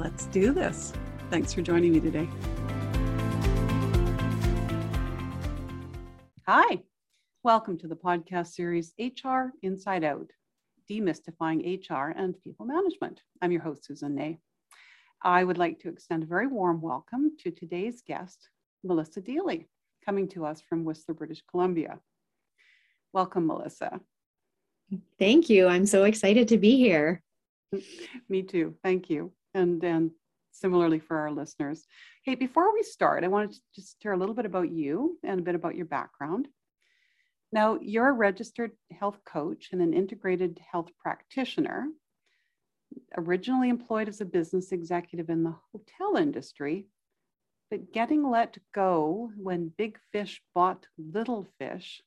Let's do this. Thanks for joining me today. Hi, welcome to the podcast series HR Inside Out Demystifying HR and People Management. I'm your host, Susan Ney. I would like to extend a very warm welcome to today's guest, Melissa Deely, coming to us from Whistler, British Columbia. Welcome, Melissa. Thank you. I'm so excited to be here. Me too. Thank you and then similarly for our listeners. Hey, before we start, I wanted to just hear a little bit about you and a bit about your background. Now, you're a registered health coach and an integrated health practitioner, originally employed as a business executive in the hotel industry, but getting let go when big fish bought little fish,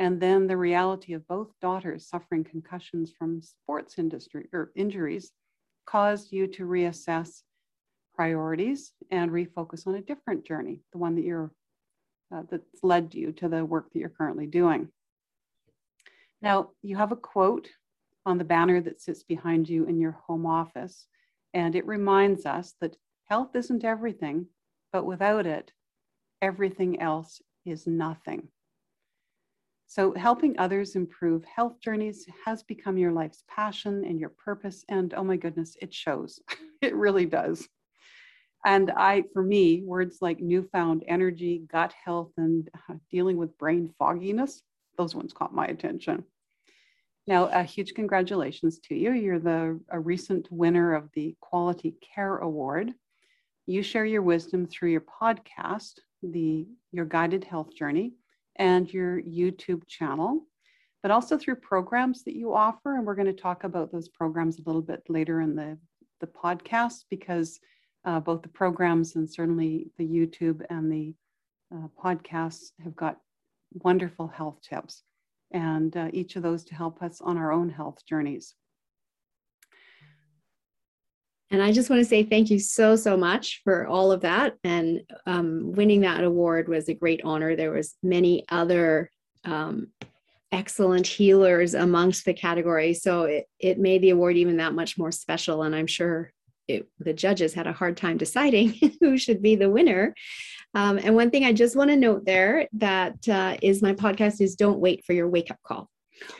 and then the reality of both daughters suffering concussions from sports industry or injuries caused you to reassess priorities and refocus on a different journey, the one that you're uh, that's led you to the work that you're currently doing. Now, you have a quote on the banner that sits behind you in your home office, and it reminds us that health isn't everything, but without it, everything else is nothing. So, helping others improve health journeys has become your life's passion and your purpose. And oh my goodness, it shows. it really does. And I, for me, words like newfound energy, gut health, and uh, dealing with brain fogginess, those ones caught my attention. Now, a huge congratulations to you. You're the a recent winner of the Quality Care Award. You share your wisdom through your podcast, the Your Guided Health Journey, and your YouTube channel, but also through programs that you offer. And we're going to talk about those programs a little bit later in the, the podcast because uh, both the programs and certainly the YouTube and the uh, podcasts have got wonderful health tips, and uh, each of those to help us on our own health journeys. And I just want to say thank you so, so much for all of that. And um, winning that award was a great honor. There was many other um, excellent healers amongst the category. So it, it made the award even that much more special. And I'm sure it, the judges had a hard time deciding who should be the winner. Um, and one thing I just want to note there that uh, is my podcast is don't wait for your wake up call.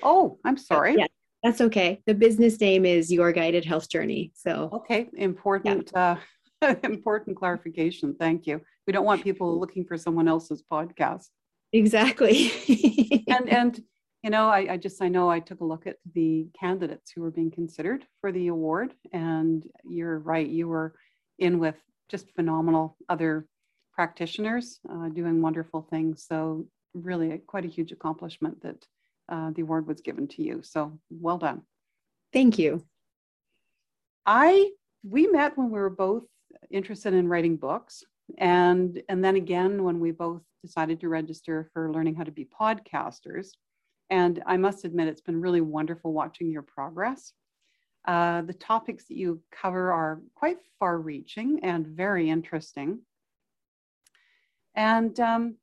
Oh, I'm sorry. Yeah, that's okay. The business name is Your Guided Health Journey. So okay, important yeah. uh, important clarification. Thank you. We don't want people looking for someone else's podcast. Exactly. and and you know, I, I just I know I took a look at the candidates who were being considered for the award, and you're right. You were in with just phenomenal other practitioners uh, doing wonderful things. So really, a, quite a huge accomplishment that uh, the award was given to you. So well done. Thank you. I we met when we were both interested in writing books, and and then again when we both decided to register for learning how to be podcasters. And I must admit, it's been really wonderful watching your progress. Uh, the topics that you cover are quite far reaching and very interesting. And um,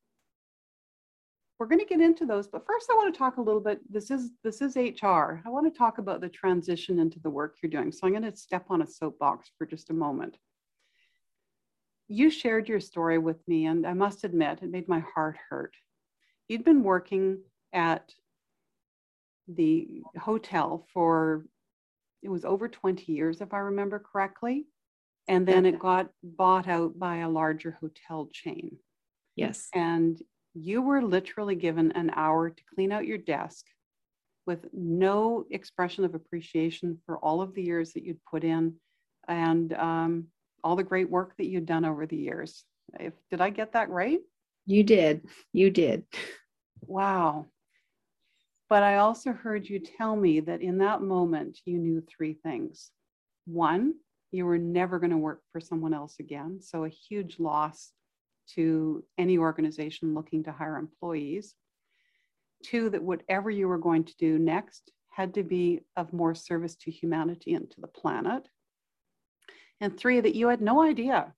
we're going to get into those, but first I want to talk a little bit. This is this is HR. I want to talk about the transition into the work you're doing. So I'm going to step on a soapbox for just a moment. You shared your story with me, and I must admit, it made my heart hurt. You'd been working at the hotel for it was over 20 years, if I remember correctly. And then it got bought out by a larger hotel chain. Yes. And you were literally given an hour to clean out your desk with no expression of appreciation for all of the years that you'd put in and um, all the great work that you'd done over the years. If, did I get that right? You did. You did. Wow. But I also heard you tell me that in that moment, you knew three things. One, you were never going to work for someone else again. So, a huge loss to any organization looking to hire employees. Two, that whatever you were going to do next had to be of more service to humanity and to the planet. And three, that you had no idea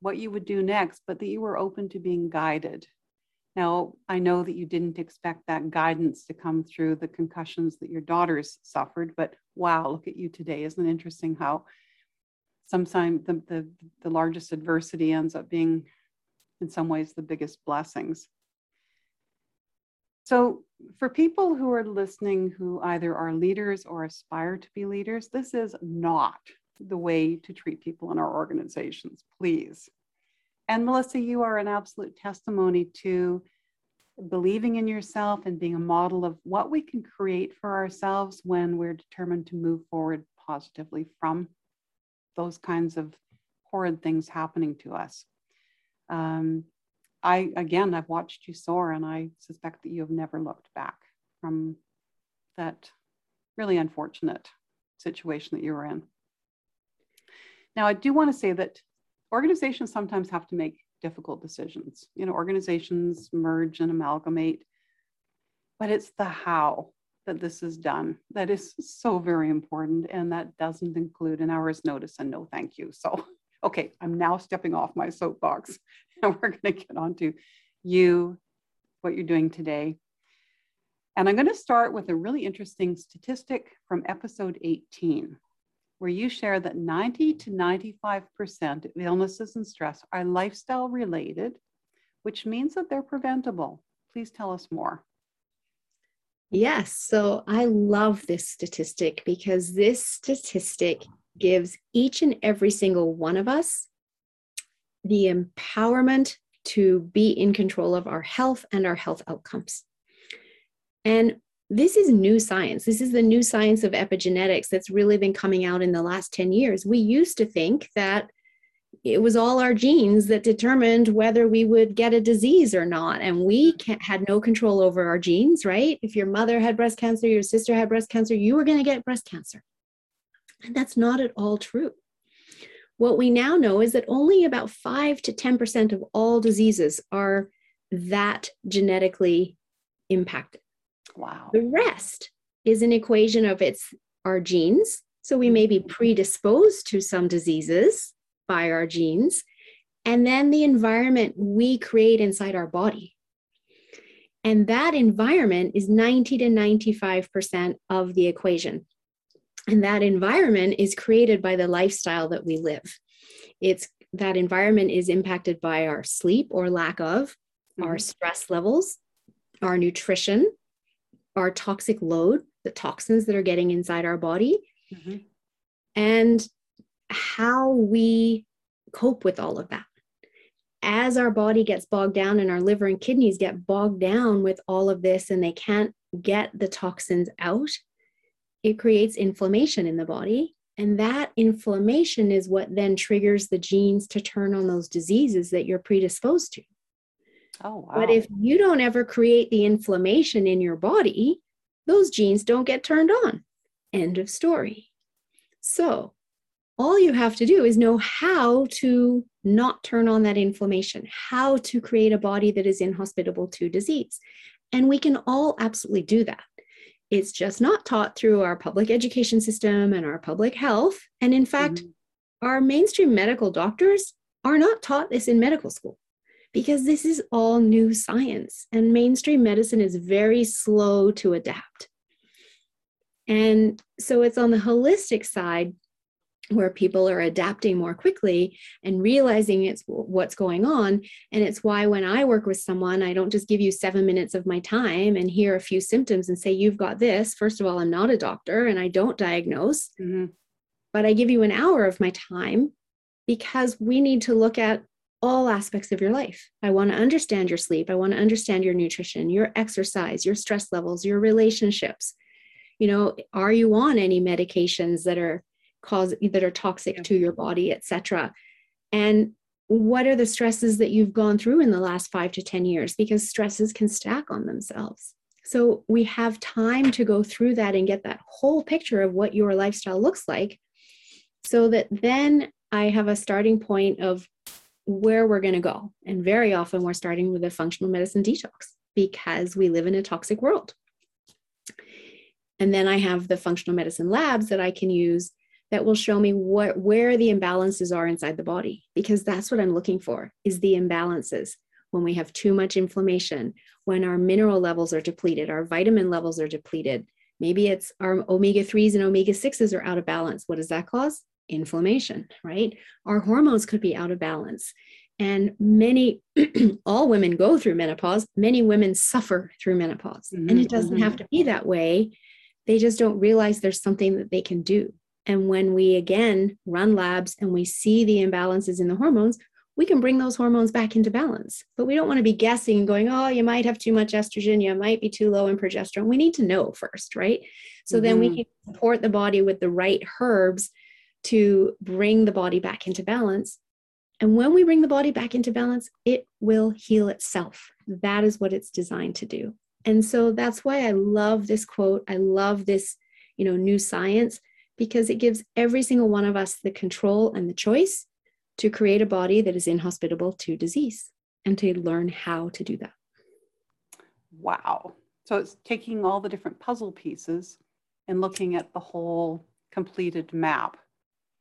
what you would do next, but that you were open to being guided. Now, I know that you didn't expect that guidance to come through the concussions that your daughters suffered, but wow, look at you today. Isn't it interesting how sometimes the, the, the largest adversity ends up being, in some ways, the biggest blessings? So, for people who are listening who either are leaders or aspire to be leaders, this is not the way to treat people in our organizations, please. And Melissa, you are an absolute testimony to believing in yourself and being a model of what we can create for ourselves when we're determined to move forward positively from those kinds of horrid things happening to us. Um, I, again, I've watched you soar, and I suspect that you have never looked back from that really unfortunate situation that you were in. Now, I do want to say that organizations sometimes have to make difficult decisions. You know, organizations merge and amalgamate, but it's the how that this is done that is so very important. And that doesn't include an hour's notice and no thank you. So okay, I'm now stepping off my soapbox and we're going to get on to you, what you're doing today. And I'm going to start with a really interesting statistic from episode 18, where you share that 90 to 95% of illnesses and stress are lifestyle related, which means that they're preventable. Please tell us more. Yes. So I love this statistic because this statistic gives each and every single one of us the empowerment to be in control of our health and our health outcomes. And this is new science. This is the new science of epigenetics that's really been coming out in the last 10 years. We used to think that it was all our genes that determined whether we would get a disease or not. And we had no control over our genes, right? If your mother had breast cancer, your sister had breast cancer, you were going to get breast cancer. And that's not at all true. What we now know is that only about 5 to 10% of all diseases are that genetically impacted. Wow. The rest is an equation of it's our genes. So we may be mm-hmm. predisposed to some diseases by our genes, and then the environment we create inside our body. And that environment is 90 to 95% of the equation. And that environment is created by the lifestyle that we live. It's that environment is impacted by our sleep or lack of, mm-hmm. our stress levels, our nutrition, our toxic load, the toxins that are getting inside our body, mm-hmm. and how we cope with all of that. As our body gets bogged down and our liver and kidneys get bogged down with all of this and they can't get the toxins out, it creates inflammation in the body. And that inflammation is what then triggers the genes to turn on those diseases that you're predisposed to. Oh, wow. But if you don't ever create the inflammation in your body, those genes don't get turned on. End of story. So, all you have to do is know how to not turn on that inflammation, how to create a body that is inhospitable to disease. And we can all absolutely do that. It's just not taught through our public education system and our public health. And in fact, mm-hmm. our mainstream medical doctors are not taught this in medical school because this is all new science and mainstream medicine is very slow to adapt. And so it's on the holistic side where people are adapting more quickly and realizing it's what's going on and it's why when i work with someone i don't just give you 7 minutes of my time and hear a few symptoms and say you've got this first of all i'm not a doctor and i don't diagnose mm-hmm. but i give you an hour of my time because we need to look at all aspects of your life. I want to understand your sleep. I want to understand your nutrition, your exercise, your stress levels, your relationships. You know, are you on any medications that are cause that are toxic yeah. to your body, etc. And what are the stresses that you've gone through in the last 5 to 10 years because stresses can stack on themselves. So we have time to go through that and get that whole picture of what your lifestyle looks like so that then I have a starting point of where we're going to go. And very often we're starting with a functional medicine detox because we live in a toxic world. And then I have the functional medicine labs that I can use that will show me what where the imbalances are inside the body because that's what I'm looking for is the imbalances when we have too much inflammation, when our mineral levels are depleted, our vitamin levels are depleted. Maybe it's our omega 3s and omega 6s are out of balance. What does that cause? Inflammation, right? Our hormones could be out of balance. And many, all women go through menopause. Many women suffer through menopause. Mm-hmm, and it doesn't mm-hmm. have to be that way. They just don't realize there's something that they can do. And when we again run labs and we see the imbalances in the hormones, we can bring those hormones back into balance. But we don't want to be guessing and going, oh, you might have too much estrogen, you might be too low in progesterone. We need to know first, right? So mm-hmm. then we mm-hmm. can support the body with the right herbs to bring the body back into balance. And when we bring the body back into balance, it will heal itself. That is what it's designed to do. And so that's why I love this quote. I love this, you know, new science because it gives every single one of us the control and the choice to create a body that is inhospitable to disease and to learn how to do that. Wow. So it's taking all the different puzzle pieces and looking at the whole completed map.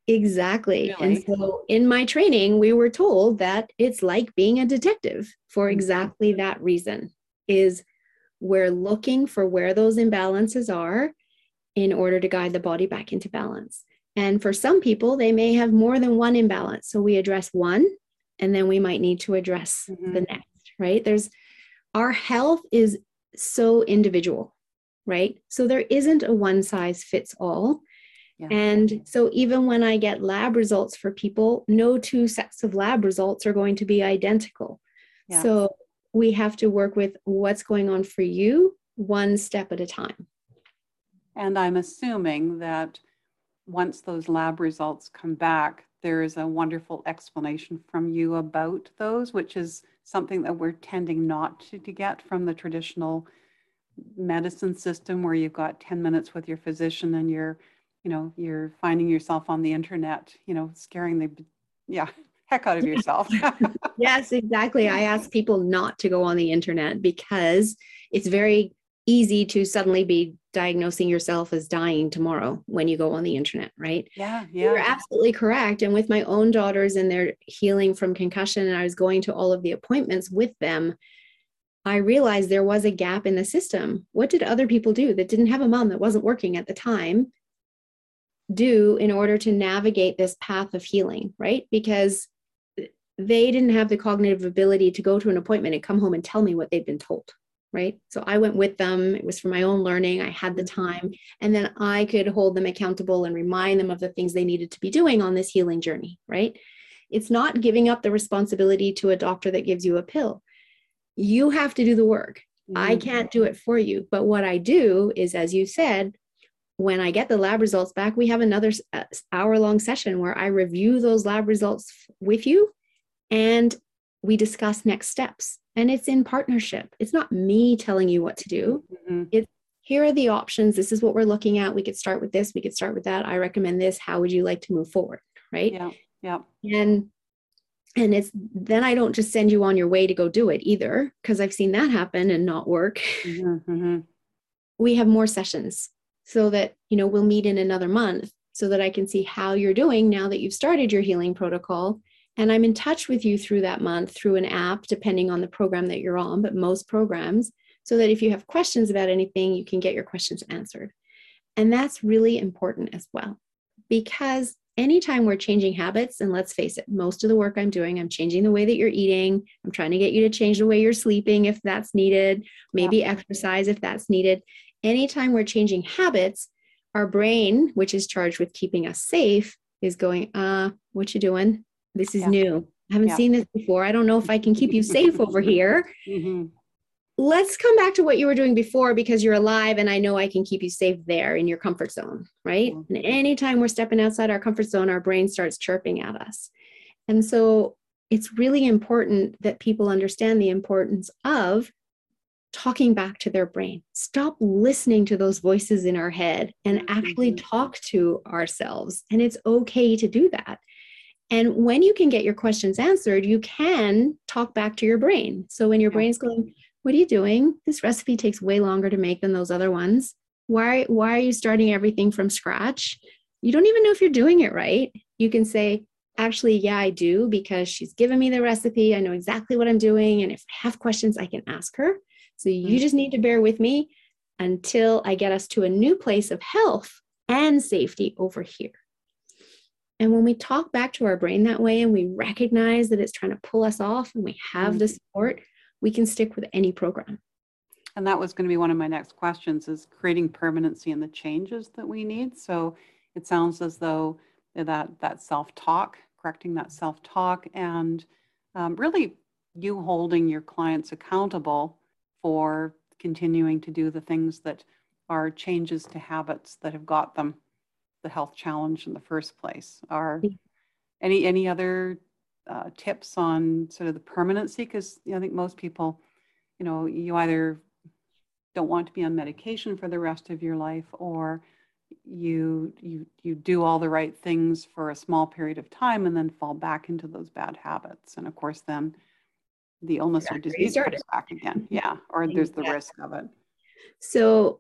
Exactly. Really? And so in my training, we were told that it's like being a detective for mm-hmm. exactly that reason is we're looking for where those imbalances are in order to guide the body back into balance. And for some people, they may have more than one imbalance. So we address one, and then we might need to address mm-hmm. the next, right? There's our health is so individual, right? So there isn't a one size fits all. Yeah. And so even when I get lab results for people, no two sets of lab results are going to be identical. Yeah. So we have to work with what's going on for you one step at a time. And I'm assuming that once those lab results come back, there is a wonderful explanation from you about those, which is something that we're tending not to, to get from the traditional medicine system where you've got 10 minutes with your physician and you're, you know, you're finding yourself on the internet, you know, scaring the, yeah, heck out of yourself. yes, exactly. I ask people not to go on the internet because it's very easy to suddenly be diagnosing yourself as dying tomorrow when you go on the internet, right? Yeah, yeah. You're absolutely correct. And with my own daughters and their healing from concussion, and I was going to all of the appointments with them, I realized there was a gap in the system. What did other people do that didn't have a mom that wasn't working at the time do in order to navigate this path of healing, right? Because they didn't have the cognitive ability to go to an appointment and come home and tell me what they'd been told right? So I went with them. It was for my own learning. I had the time. And then I could hold them accountable and remind them of the things they needed to be doing on this healing journey, right? It's not giving up the responsibility to a doctor that gives you a pill. You have to do the work. Mm-hmm. I can't do it for you. But what I do is, as you said, when I get the lab results back, we have another uh, hour long session where I review those lab results with you and we discuss next steps. And it's in partnership. It's not me telling you what to do. Mm-hmm. it's here are the options. This is what we're looking at. We could start with this. We could start with that. I recommend this. How would you like to move forward? Right? Yeah. Yeah. And and it's then i don't just send you on your way to go do it either because i've seen that happen and not work. Mm-hmm, mm-hmm. we have more sessions so that you know we'll meet in another month so that i can see how you're doing now that you've started your healing protocol and I'm in touch with you through that month through an app, depending on the program that you're on, but most programs, so that if you have questions about anything, you can get your questions answered. And that's really important as well, because anytime we're changing habits, and let's face it, most of the work I'm doing, I'm changing the way that you're eating. I'm trying to get you to change the way you're sleeping if that's needed, maybe yeah. exercise if that's needed. Anytime we're changing habits, our brain, which is charged with keeping us safe, is going, uh, what you doing? This is Yeah. new. I haven't Yeah. seen this before. I don't know if I can keep you safe over here. Mhm. Let's come back to what you were doing before because you're alive and I know I can keep you safe there in your comfort zone, right? Mhm. And anytime we're stepping outside our comfort zone, our brain starts chirping at us. And so it's really important that people understand the importance of talking back to their brain. Stop listening to those voices in our head and actually Mhm. talk to ourselves. And it's okay to do that. And when you can get your questions answered, you can talk back to your brain. So when your brain's going, What are you doing? This recipe takes way longer to make than those other ones. Why, why are you starting everything from scratch? You don't even know if you're doing it right. You can say, Actually, yeah, I do, because she's given me the recipe. I know exactly what I'm doing. And if I have questions, I can ask her. So you Mhm. just need to bear with me until I get us to a new place of health and safety over here. And when we talk back to our brain that way and we recognize that it's trying to pull us off and we have the support, we can stick with any program. And that was going to be one of my next questions is creating permanency in the changes that we need. So it sounds as though that that self-talk, correcting that self-talk and um, really you holding your clients accountable for continuing to do the things that are changes to habits that have got them the health challenge in the first place. Are any any other uh, tips on sort of the permanency? Because you know, I think most people, you know, you either don't want to be on medication for the rest of your life or you you you do all the right things for a small period of time and then fall back into those bad habits. And of course then the illness or where you disease comes back again. Yeah. Or there's the Exactly. risk of it. So,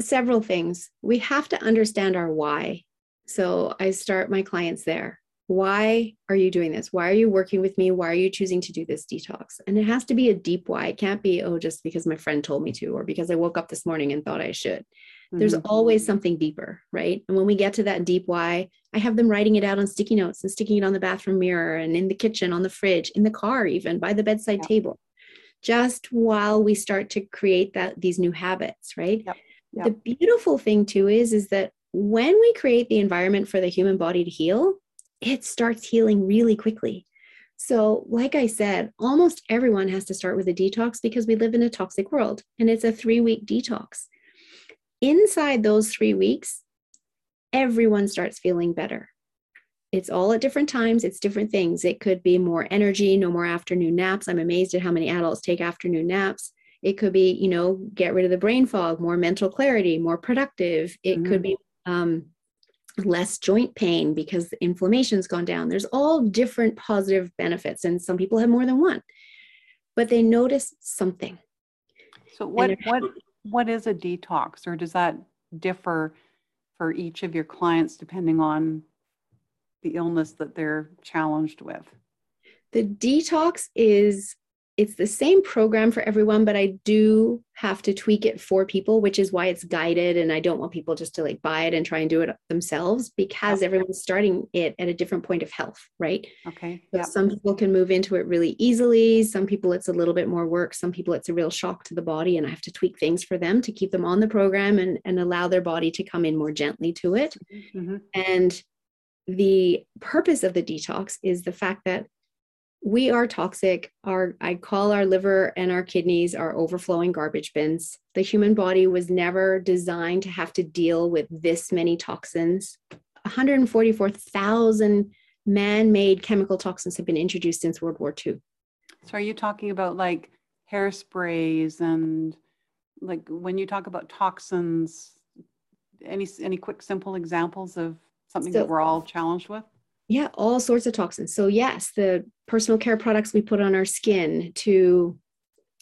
several things. We have to understand our why. So, I start my clients there. Why are you doing this? Why are you working with me? Why are you choosing to do this detox? And it has to be a deep why. It can't be, oh, just because my friend told me to, or because I woke up this morning and thought I should. There's Mhm. always something deeper, right? And when we get to that deep why, I have them writing it out on sticky notes and sticking it on the bathroom mirror and in the kitchen, on the fridge, in the car, even by the bedside Yep. table, just while we start to create that these new habits, right? Yep. The beautiful thing too is is that when we create the environment for the human body to heal, it starts healing really quickly. So, like I said, almost everyone has to start with a detox because we live in a toxic world and it's a three week detox inside those three weeks, everyone starts feeling better. It's all at different times, it's different things. It could be more energy, no more afternoon naps. I'm amazed at how many adults take afternoon naps. It could be, you know, get rid of the brain fog, more mental clarity, more productive. It could be um, less joint pain because inflammation's gone down. There's all different positive benefits, and some people have more than one, but they notice something. so what what what is a detox or does that differ for each of your clients depending on the illness that they're challenged with The detox is it's the same program for everyone, but I do have to tweak it for people, which is why it's guided. And I don't want people just to like buy it and try and do it themselves because everyone's starting it at a different point of health, right? okay So yeah some people can move into it really easily. Some people it's a little bit more work. Some people it's a real shock to the body, and I have to tweak things for them to keep them on the program and, and allow their body to come in more gently to it. Mhm. And the purpose of the detox is the fact that we are toxic. Our I call our liver and our kidneys our overflowing garbage bins. The human body was never designed to have to deal with this many toxins. 144,000 man-made chemical toxins have been introduced since World War II. So are you talking about like hairsprays and like when you talk about toxins, any any quick simple examples of something So- that we're all challenged with? Yeah, all sorts of toxins. So yes, the personal care products we put on our skin to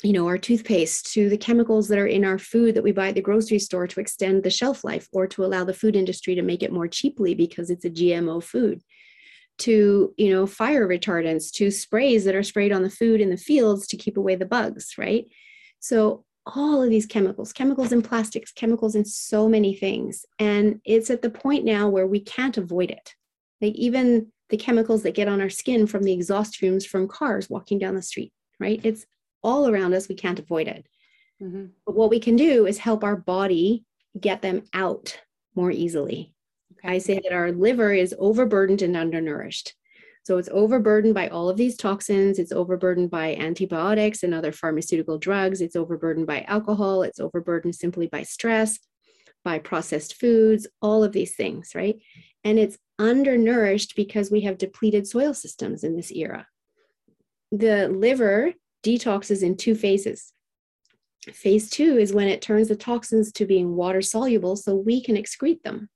you know, our toothpaste to the chemicals that are in our food that we buy at the grocery store to extend the shelf life or to allow the food industry to make it more cheaply because it's a GMO food. To, you know, fire retardants, to sprays that are sprayed on the food in the fields to keep away the bugs, right? So all of these chemicals, chemicals in plastics, chemicals in so many things. And it's at the point now where we can't avoid it. Like even the chemicals that get on our skin from the exhaust fumes from cars walking down the street, right? It's all around us. We can't avoid it. Mhm. But what we can do is help our body get them out more easily. Okay. I say that our liver is overburdened and undernourished. So it's overburdened by all of these toxins. It's overburdened by antibiotics and other pharmaceutical drugs. It's overburdened by alcohol. It's overburdened simply by stress, by processed foods, all of these things, right? And it's undernourished because we have depleted soil systems in this era. The liver detoxes in two phases. Phase two is when it turns the toxins to being water soluble so we can excrete them.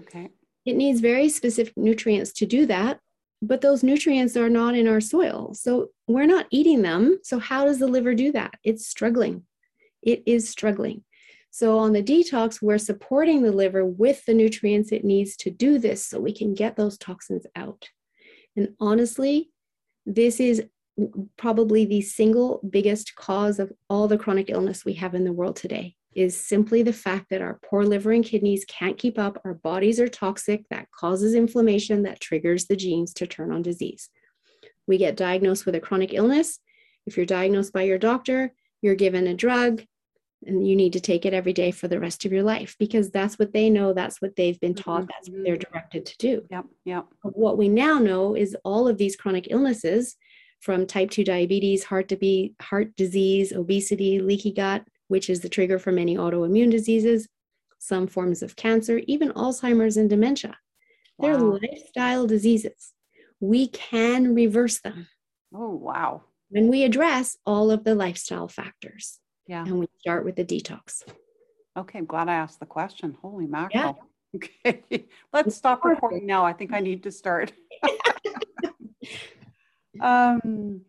Okay. It needs very specific nutrients to do that but those nutrients are not in our soil. So we're not eating them. So, how does the liver do that? It's struggling. It is struggling. So, on the detox, we're supporting the liver with the nutrients it needs to do this so we can get those toxins out. And honestly, this is probably the single biggest cause of all the chronic illness we have in the world today is simply the fact that our poor liver and kidneys can't keep up. Our bodies are toxic. That causes inflammation that triggers the genes to turn on disease. We get diagnosed with a chronic illness. If you're diagnosed by your doctor, you're given a drug and you need to take it every day for the rest of your life because that's what they know. That's what they've been taught. Mm-hmm. That's what they're directed to do. Yep. Yep. What we now know is all of these chronic illnesses from type 2 diabetes, heart, to be, heart disease, obesity, leaky gut, which is the trigger for many autoimmune diseases, some forms of cancer, even Alzheimer's and dementia. Wow. They're lifestyle diseases. We can reverse them. Oh, wow. When we address all of the lifestyle factors. Yeah. And we start with the detox. Okay, I'm glad I asked the question. Holy mackerel. Yeah. Okay, let's stop recording now. I think I need to start. um,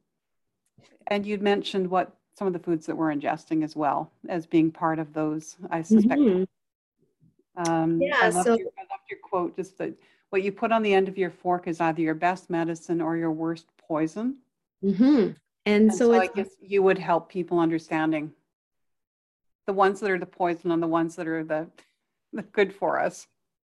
and you'd mentioned what some of the foods that we're ingesting as well as being part of those, I suspect. Mm-hmm. Um, yeah, I loved, so, your, I loved your quote, just that what you put on the end of your fork is either your best medicine or your worst poison. Mm-hmm. And, and, so, so I guess you would help people understanding the ones that are the poison and the ones that are the, the good for us.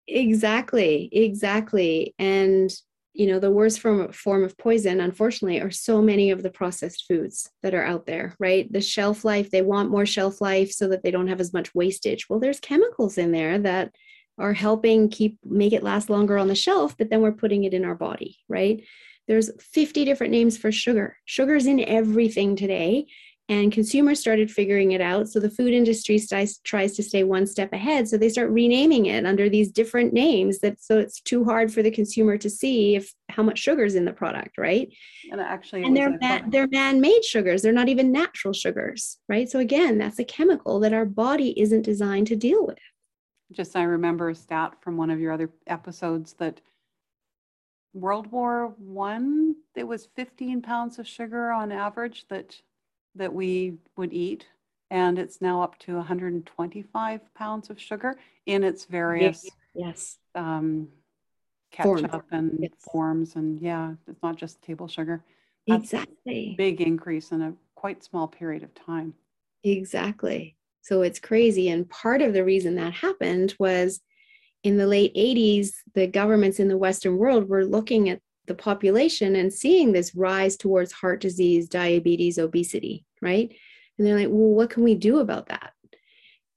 Exactly, exactly. And you know the worst form, form of poison unfortunately are so many of the processed foods that are out there right? The shelf life they want more shelf life so that they don't have as much wastage. Well there's chemicals in there that are helping keep make it last longer on the shelf but then we're putting it in our body right? There's 50 different names for sugar. Sugar's in everything today and consumers started figuring it out. So the food industry st- tries to stay one step ahead. So they start renaming it under these different names that so it's too hard for the consumer to see if how much sugar is in the product right? And actually and they're man, they're man-made sugars. They're not even natural sugars right? So again that's a chemical that our body isn't designed to deal with. Just i remember a stat from one of your other episodes that world war one it was 15 pounds of sugar on average that that we would eat, and it's now up to 125 pounds of sugar in its various yes, um, ketchup Form. and yes. forms, and yeah, it's not just table sugar. That's exactly, big increase in a quite small period of time. Exactly. So it's crazy, and part of the reason that happened was in the late 80s, the governments in the Western world were looking at the population and seeing this rise towards heart disease, diabetes, obesity, right? And they're like, well, what can we do about that?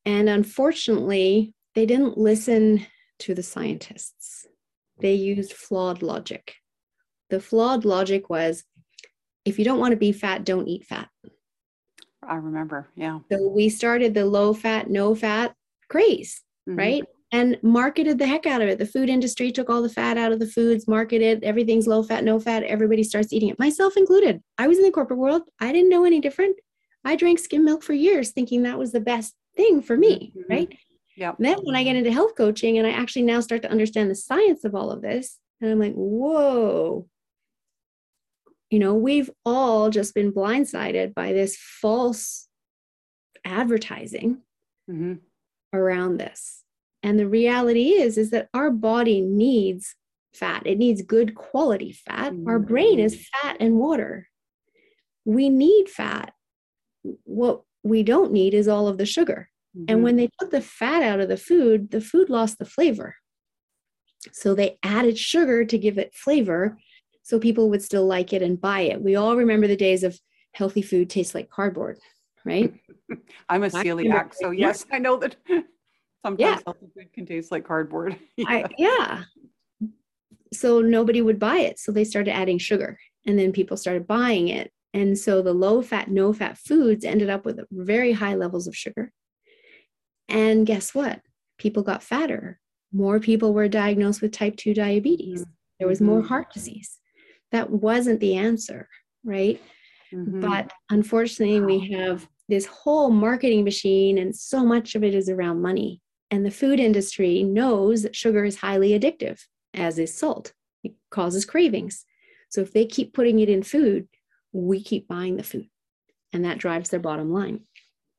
And unfortunately, they didn't listen to the scientists. They used flawed logic. The flawed logic was if you don't want to be fat, don't eat fat. I remember, yeah. So we started the low fat, no fat craze, mm-hmm. right? And marketed the heck out of it. The food industry took all the fat out of the foods, marketed everything's low fat, no fat. Everybody starts eating it, myself included. I was in the corporate world. I didn't know any different. I drank skim milk for years thinking that was the best thing for me, mm-hmm. right? Yeah. Then when I get into health coaching and I actually now start to understand the science of all of this, and I'm like, whoa. You know, we've all just been blindsided by this false advertising mm-hmm. around this and the reality is is that our body needs fat. It needs good quality fat. Mm-hmm. our brain is fat and water. We need fat. What we don't need is all of the sugar. Mm-hmm. and when they took the fat out of the food the food lost the flavor. So they added sugar to give it flavor so people would still like it and buy it. We all remember the days of healthy food tastes like cardboard right? I'm a celiac so yes i know that Sometimes yeah. healthy food can taste like cardboard. yeah. I, yeah. so nobody would buy it. So they started adding sugar and then people started buying it. And so the low fat, no fat foods ended up with very high levels of sugar. And guess what? People got fatter. More people were diagnosed with type 2 diabetes. Mm-hmm. There was more mm-hmm. heart disease. That wasn't the answer, right? Mm-hmm. But unfortunately, we have this whole marketing machine, and so much of it is around money. And the food industry knows that sugar is highly addictive, as is salt. It causes cravings. So if they keep putting it in food, we keep buying the food. And that drives their bottom line.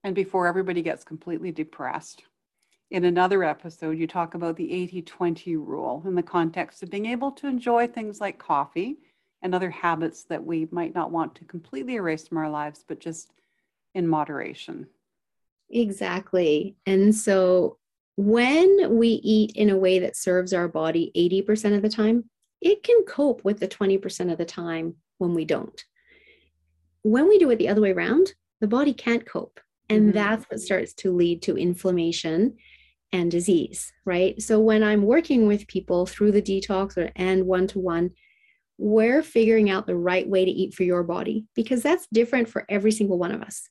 And before everybody gets completely depressed, in another episode, you talk about the 80 20 rule in the context of being able to enjoy things like coffee and other habits that we might not want to completely erase from our lives, but just in moderation. Exactly. And so when we eat in a way that serves our body 80% of the time, it can cope with the 20% of the time when we don't. When we do it the other way around, the body can't cope. And mm-hmm. that's what starts to lead to inflammation and disease, right? So when I'm working with people through the detox or and one to one, we're figuring out the right way to eat for your body because that's different for every single one of us.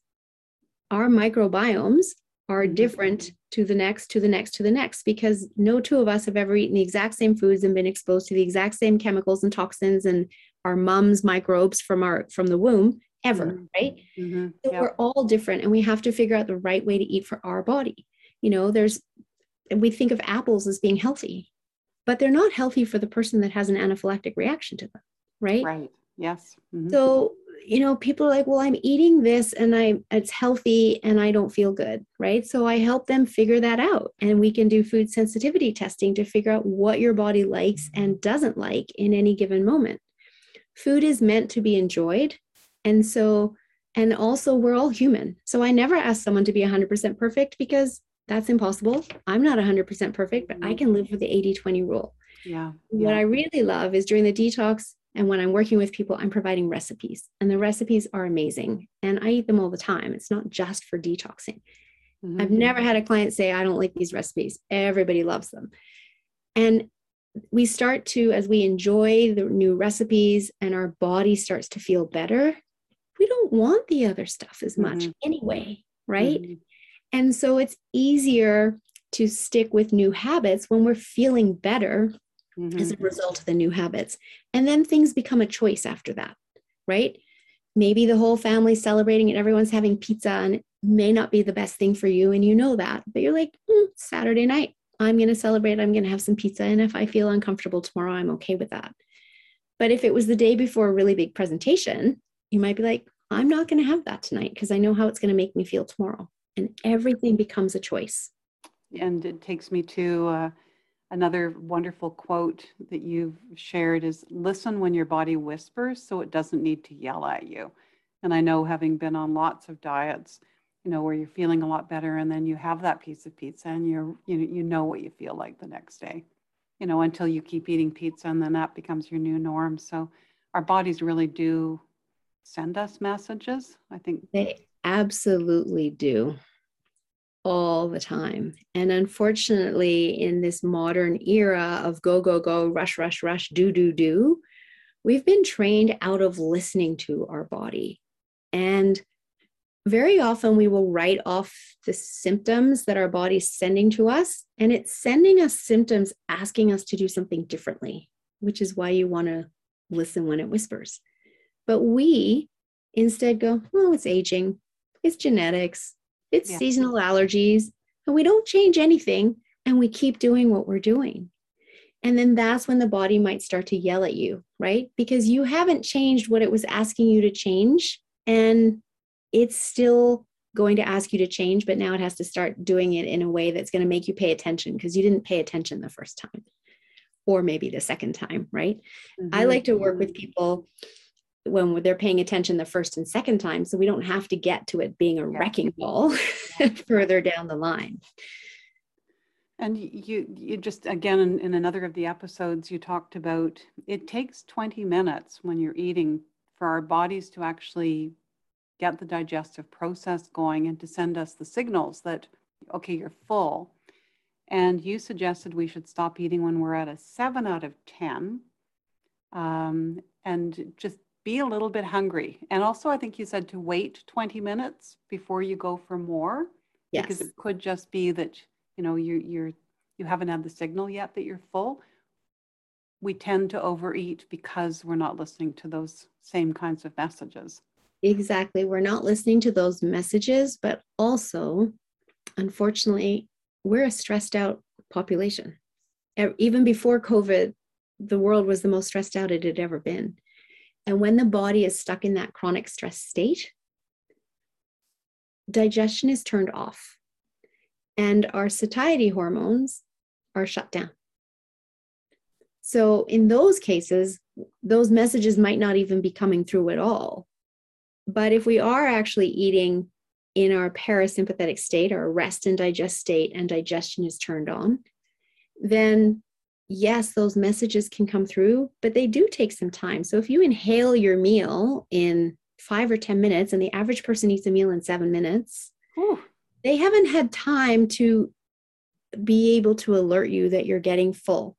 Our microbiomes are different to the next, to the next, to the next, because no two of us have ever eaten the exact same foods and been exposed to the exact same chemicals and toxins and our mom's microbes from our from the womb ever, mm-hmm. right? Mm-hmm. So yep. we're all different and we have to figure out the right way to eat for our body. You know, there's we think of apples as being healthy, but they're not healthy for the person that has an anaphylactic reaction to them, right? Right. Yes. Mm-hmm. So, you know, people are like, well, I'm eating this and I it's healthy and I don't feel good, right? So I help them figure that out. And we can do food sensitivity testing to figure out what your body likes and doesn't like in any given moment. Food is meant to be enjoyed. And so, and also we're all human. So I never ask someone to be 100% perfect because that's impossible. I'm not 100% perfect, but I mm-hmm. can live with the 80 20 rule. Yeah. What I really love is during the detox and when I'm working with people, I'm providing recipes, and the recipes are amazing. And I eat them all the time. It's not just for detoxing. Mm-hmm. I've never had a client say, I don't like these recipes. Everybody loves them. And we start to, as we enjoy the new recipes and our body starts to feel better, we don't want the other stuff as much mm-hmm. anyway, right? Mm-hmm. And so it's easier to stick with new habits when we're feeling better mm-hmm. as a result of the new habits. And then things become a choice after that, right? Maybe the whole family's celebrating and everyone's having pizza and it may not be the best thing for you. And you know that, but you're like, mm, Saturday night, I'm going to celebrate. I'm going to have some pizza. And if I feel uncomfortable tomorrow, I'm okay with that. But if it was the day before a really big presentation, you might be like, I'm not going to have that tonight because I know how it's going to make me feel tomorrow and everything becomes a choice. And it takes me to uh, another wonderful quote that you've shared is listen when your body whispers so it doesn't need to yell at you. And I know having been on lots of diets, you know, where you're feeling a lot better and then you have that piece of pizza and you're, you, you know what you feel like the next day, you know, until you keep eating pizza and then that becomes your new norm. So our bodies really do send us messages. I think they absolutely do all the time. And unfortunately, in this modern era of go, go, go, rush, rush, rush, do, do, do, we've been trained out of listening to our body. And very often we will write off the symptoms that our body's sending to us, and it's sending us symptoms asking us to do something differently, which is why you want to listen when it whispers. But we instead go, well, it's aging, it's genetics, it's yeah. seasonal allergies, and we don't change anything and we keep doing what we're doing. And then that's when the body might start to yell at you, right? Because you haven't changed what it was asking you to change. And it's still going to ask you to change, but now it has to start doing it in a way that's going to make you pay attention because you didn't pay attention the first time or maybe the second time, right? Mm-hmm. I like to work with people when they're paying attention the first and second time so we don't have to get to it being a wrecking ball further down the line. And you you just again in, in another of the episodes you talked about it takes 20 minutes when you're eating for our bodies to actually get the digestive process going and to send us the signals that okay you're full. And you suggested we should stop eating when we're at a 7 out of 10 um, and just be a little bit hungry. And also, I think you said to wait 20 minutes before you go for more. Yes. Because it could just be that, you know, you, you're, you haven't had the signal yet that you're full. We tend to overeat because we're not listening to those same kinds of messages. Exactly. We're not listening to those messages, but also, unfortunately, we're a stressed out population. Even before COVID, the world was the most stressed out it had ever been. And when the body is stuck in that chronic stress state, digestion is turned off and our satiety hormones are shut down. So, in those cases, those messages might not even be coming through at all. But if we are actually eating in our parasympathetic state, our rest and digest state, and digestion is turned on, then yes, those messages can come through, but they do take some time. So if you inhale your meal in five or 10 minutes, and the average person eats a meal in seven minutes, Ooh. they haven't had time to be able to alert you that you're getting full.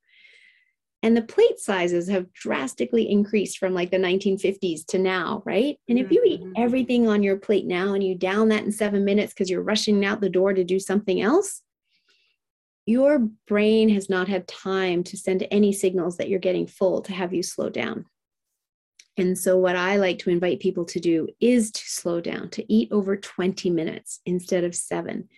And the plate sizes have drastically increased from like the 1950s to now, right? And if you eat mm-hmm. everything on your plate now and you down that in seven minutes because you're rushing out the door to do something else, your brain has not had time to send any signals that you're getting full to have you slow down. And so, what I like to invite people to do is to slow down, to eat over 20 minutes instead of seven,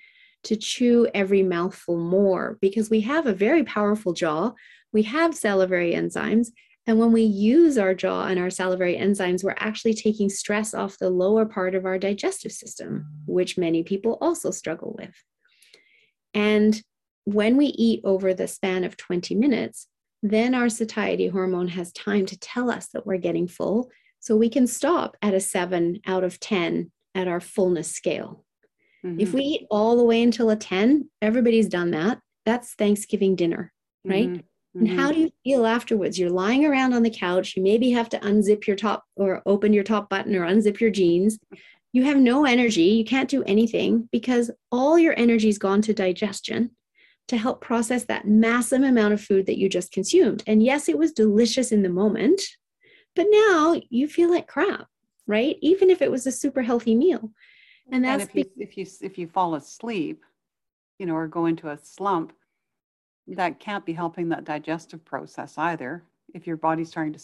to chew every mouthful more, because we have a very powerful jaw. We have salivary enzymes. And when we use our jaw and our salivary enzymes, we're actually taking stress off the lower part of our digestive system, which many people also struggle with. And when we eat over the span of 20 minutes, then our satiety hormone has time to tell us that we're getting full. So we can stop at a seven out of 10 at our fullness scale. Mm-hmm. If we eat all the way until a 10, everybody's done that. That's Thanksgiving dinner, right? Mm-hmm. And how mm-hmm. do you feel afterwards? You're lying around on the couch. You maybe have to unzip your top or open your top button or unzip your jeans. You have no energy. You can't do anything because all your energy's gone to digestion to help process that massive amount of food that you just consumed. And yes, it was delicious in the moment, but now you feel like crap, right? Even if it was a super healthy meal. And that's and if, you, if you if you fall asleep, you know, or go into a slump, that can't be helping that digestive process either. If your body's starting to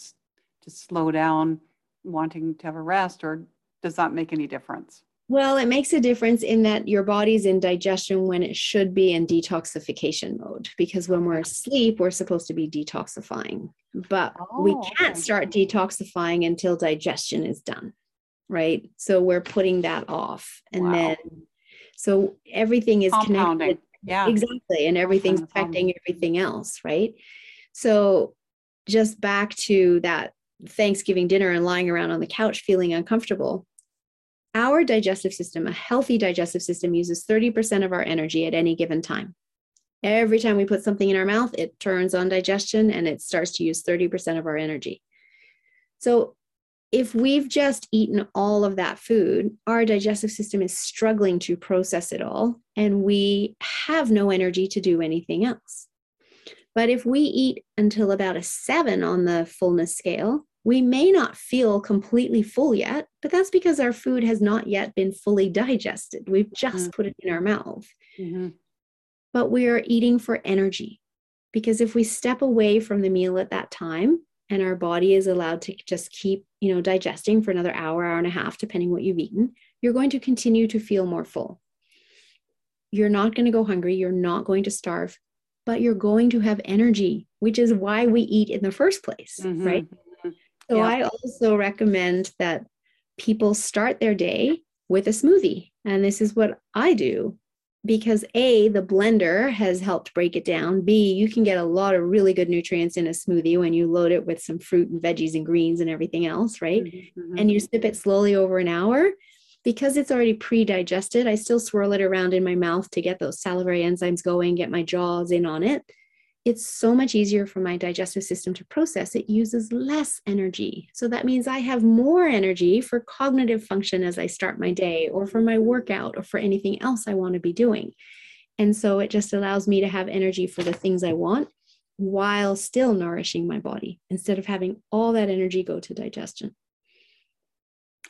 to slow down, wanting to have a rest, or does that make any difference? Well, it makes a difference in that your body's in digestion when it should be in detoxification mode. Because when we're asleep, we're supposed to be detoxifying, but oh, we can't start detoxifying until digestion is done. Right. So we're putting that off. And wow. then, so everything is connected. Yeah. Exactly. And everything's affecting everything else. Right. So just back to that Thanksgiving dinner and lying around on the couch feeling uncomfortable our digestive system, a healthy digestive system, uses 30% of our energy at any given time. Every time we put something in our mouth, it turns on digestion and it starts to use 30% of our energy. So, if we've just eaten all of that food, our digestive system is struggling to process it all, and we have no energy to do anything else. But if we eat until about a seven on the fullness scale, we may not feel completely full yet, but that's because our food has not yet been fully digested. We've just mm-hmm. put it in our mouth. Mm-hmm. But we are eating for energy because if we step away from the meal at that time and our body is allowed to just keep, you know, digesting for another hour, hour and a half, depending what you've eaten, you're going to continue to feel more full. You're not going to go hungry. You're not going to starve, but you're going to have energy, which is why we eat in the first place, mm-hmm. right? So yeah. I also recommend that people start their day with a smoothie. And this is what I do because A, the blender has helped break it down. B, you can get a lot of really good nutrients in a smoothie when you load it with some fruit and veggies and greens and everything else, right? Mm-hmm. And you sip it slowly over an hour. Because it's already pre digested, I still swirl it around in my mouth to get those salivary enzymes going, get my jaws in on it it's so much easier for my digestive system to process. It uses less energy. So that means I have more energy for cognitive function as I start my day, or for my workout, or for anything else I want to be doing. And so it just allows me to have energy for the things I want while still nourishing my body instead of having all that energy go to digestion.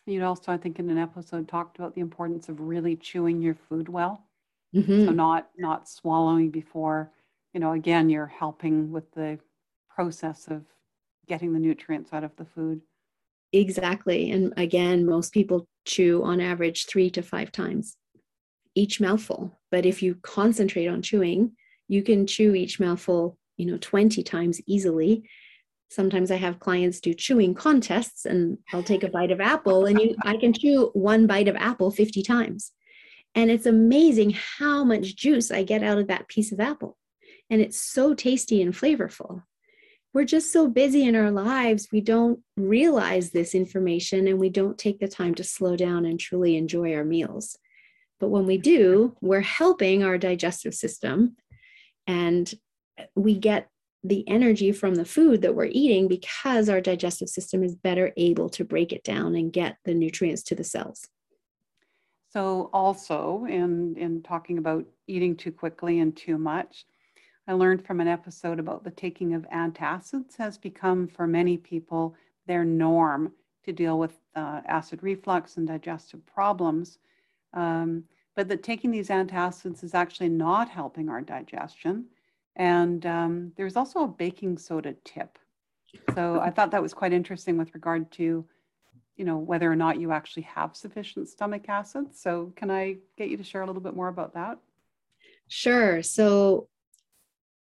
You'd also, I think, in an episode talked about the importance of really chewing your food well. Mhm. So not not swallowing before, you know, again, you're helping with the process of getting the nutrients out of the food. Exactly. And again, most people chew on average three to five times each mouthful. But if you concentrate on chewing, you can chew each mouthful, you know, 20 times easily. Sometimes I have clients do chewing contests and I'll take a bite of apple and you I can chew one bite of apple 50 times. And it's amazing how much juice I get out of that piece of apple. And it's so tasty and flavorful we're just so busy in our lives, we don't realize this information and we don't take the time to slow down and truly enjoy our meals. But when we do, we're helping our digestive system and we get the energy from the food that we're eating because our digestive system is better able to break it down and get the nutrients to the cells. So also in in talking about eating too quickly and too much, I learned from an episode about the taking of antacids has become for many people their norm to deal with uh, acid reflux and digestive problems. Um, but that taking these antacids is actually not helping our digestion. And um, there's also a baking soda tip. So I thought that was quite interesting with regard to, you know, whether or not you actually have sufficient stomach acid. So can I get you to share a little bit more about that? Sure. So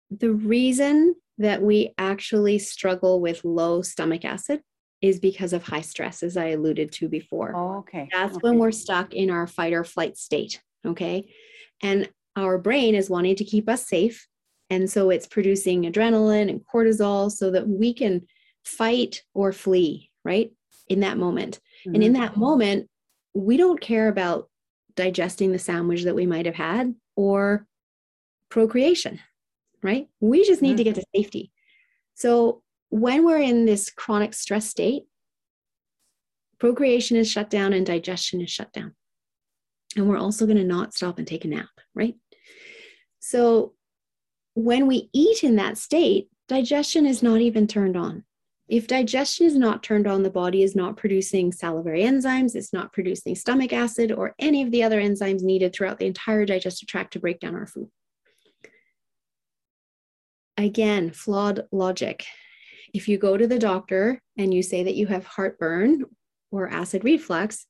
the reason that we actually struggle with low stomach acid is because of high stress, as I alluded to before. Oh, okay. That's okay. when we're stuck in our fight or flight state. Okay. And our brain is wanting to keep us safe. And so it's producing adrenaline and cortisol so that we can fight or flee, right? In that moment. Mm-hmm. And in that moment, we don't care about digesting the sandwich that we might have had or procreation right? We just need mm-hmm. to get to safety. So when we're in this chronic stress state, procreation is shut down and digestion is shut down. And we're also going to not stop and take a nap, right? So when we eat in that state, digestion is not even turned on. If digestion is not turned on, the body is not producing salivary enzymes, it's not producing stomach acid or any of the other enzymes needed throughout the entire digestive tract to break down our food again, flawed logic. If you go to the doctor and you say that you have heartburn or acid reflux,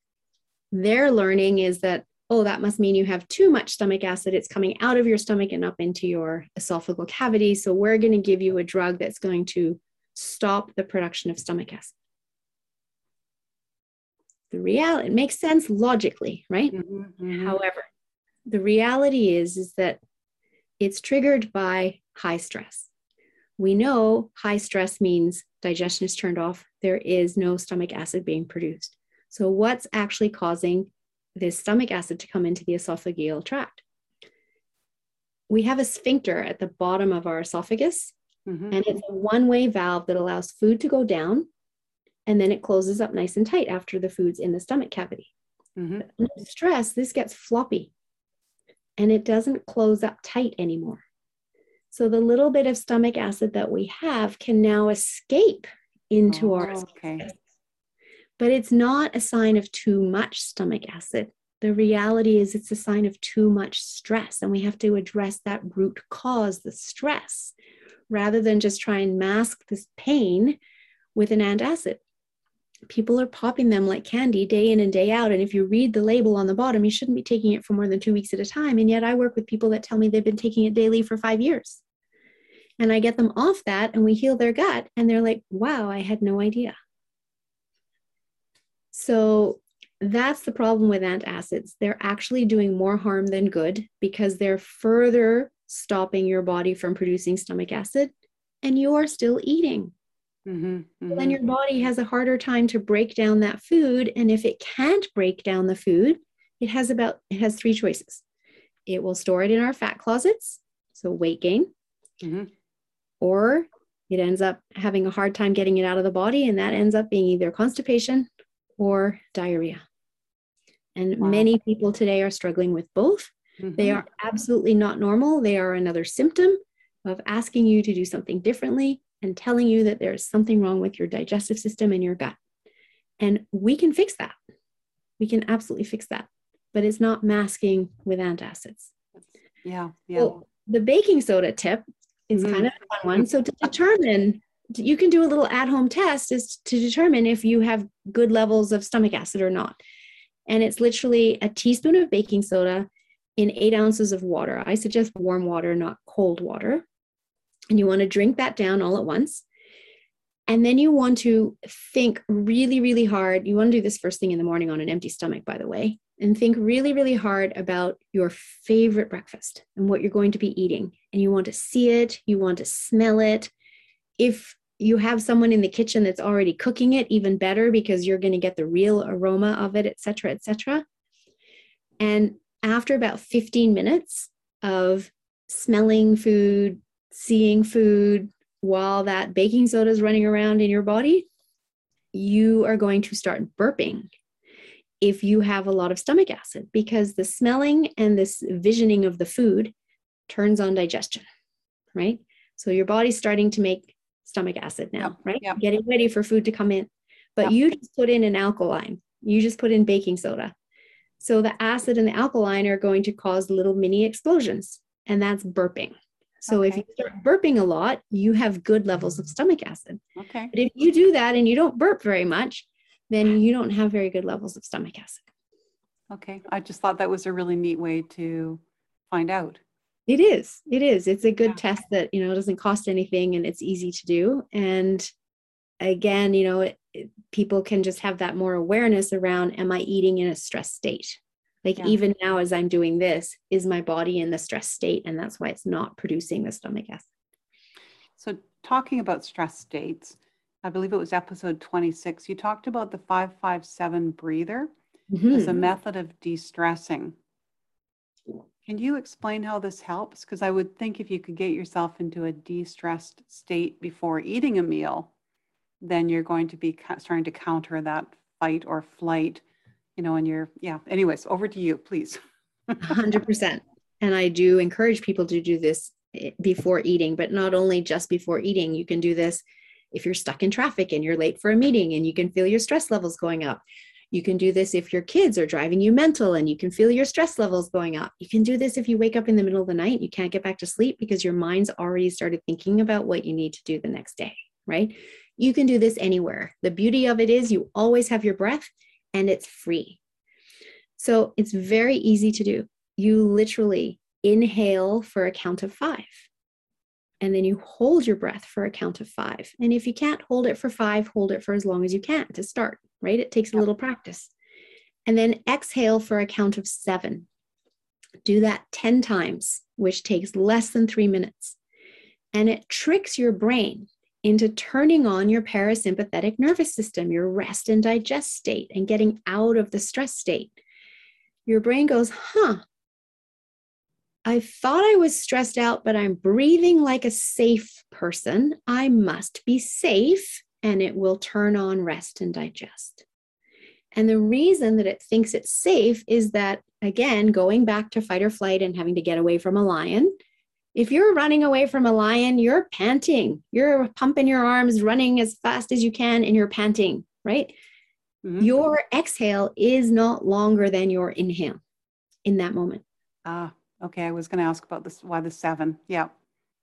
their learning is that, oh, that must mean you have too much stomach acid. It's coming out of your stomach and up into your esophageal cavity. So we're going to give you a drug that's going to stop the production of stomach acid. The reality, it makes sense logically, right? Mm-hmm, mm-hmm. However, the reality is, is that it's triggered by high stress. We know high stress means digestion is turned off, there is no stomach acid being produced. So, what's actually causing this stomach acid to come into the esophageal tract? We have a sphincter at the bottom of our esophagus, mm-hmm. and it's a one way valve that allows food to go down and then it closes up nice and tight after the food's in the stomach cavity. Mm-hmm. stress, this gets floppy and it doesn't close up tight anymore. So the little bit of stomach acid that we have can now escape into oh, our okay. But it's not a sign of too much stomach acid. The reality is it's a sign of too much stress, and we have to address that root cause, the stress, rather than just try and mask this pain with an antacid. People are popping them like candy day in and day out. And if you read the label on the bottom, you shouldn't be taking it for more than two weeks at a time. And yet I work with people that tell me they've been taking it daily for five years and I get them off that and we heal their gut and they're like, wow, I had no idea. So that's the problem with antacids. They're actually doing more harm than good because they're further stopping your body from producing stomach acid and you are still eating. Mm-hmm, mm-hmm. Then your body has a harder time to break down that food. And if it can't break down the food, it has about it has three choices. It will store it in our fat closets, so weight gain. Mm-hmm or it ends up having a hard time getting it out of the body, and that ends up being either constipation or diarrhea. And wow. many people today are struggling with both. Mm-hmm. They are absolutely not normal. They are another symptom of asking you to do something differently and telling you that there's something wrong with your digestive system and your gut. And we can fix that. We can absolutely fix that, but it's not masking with antacids. Yeah. Yeah. The baking soda tip is mm-hmm. kind of a fun one. So to determine, you can do a little at-home test is to determine if you have good levels of stomach acid or not. And it's literally a teaspoon of baking soda in eight ounces of water. I suggest warm water, not cold water. And you want to drink that down all at once. And then you want to think really, really hard. You want to do this first thing in the morning on an empty stomach, by the way, and think really, really hard about your favorite breakfast and what you're going to be eating. And you want to see it, you want to smell it. If you have someone in the kitchen that's already cooking it, even better because you're going to get the real aroma of it, et cetera, et cetera. And after about 15 minutes of smelling food, seeing food, while that baking soda is running around in your body, you are going to start burping if you have a lot of stomach acid because the smelling and this visioning of the food turns on digestion, right? So your body's starting to make stomach acid now, yep, right? Yep. Getting ready for food to come in. But yep. you just put in an alkaline, you just put in baking soda. So the acid and the alkaline are going to cause little mini explosions, and that's burping. So okay. if you start burping a lot, you have good levels of stomach acid. Okay. But if you do that and you don't burp very much, then you don't have very good levels of stomach acid. Okay. I just thought that was a really neat way to find out. It is. It is. It's a good yeah. test that, you know, doesn't cost anything and it's easy to do. And again, you know, it, it, people can just have that more awareness around am I eating in a stress state? Like yeah. even now, as I'm doing this, is my body in the stress state? And that's why it's not producing the stomach acid. So, talking about stress states, I believe it was episode 26, you talked about the 557 breather mm-hmm. as a mm-hmm. method of de stressing. Can you explain how this helps? Because I would think if you could get yourself into a de stressed state before eating a meal, then you're going to be starting to counter that fight or flight you know, and you're, yeah. Anyways, over to you, please. 100%. And I do encourage people to do this eh, before eating, but not only just before eating, you can do this if you're stuck in traffic and you're late for a meeting and you can feel your stress levels going up. You can do this if your kids are driving you mental and you can feel your stress levels going up. You can do this if you wake up in the middle of the night you can't get back to sleep because your mind's already started thinking about what you need to do the next day, right? You can do this anywhere. The beauty of it is you always have your breath and it's free. So it's very easy to do. You literally inhale for a count of five, and then you hold your breath for a count of five. And if you can't hold it for five, hold it for as long as you can to start, right? It takes a little practice. And then exhale for a count of seven. Do that 10 times, which takes less than three minutes. And it tricks your brain into turning on your parasympathetic nervous system, your rest and digest state, and getting out of the stress state. Your brain goes, huh, I thought I was stressed out, but I'm breathing like a safe person. I must be safe, and it will turn on rest and digest. And the reason that it thinks it's safe is that, again, going back to fight or flight and having to get away from a lion, if you're running away from a lion, you're panting. You're pumping your arms, running as fast as you can, and you're panting, right? Mm-hmm. Your exhale is not longer than your inhale in that moment. Ah, okay. I was going to ask about this. Why the seven? Yeah.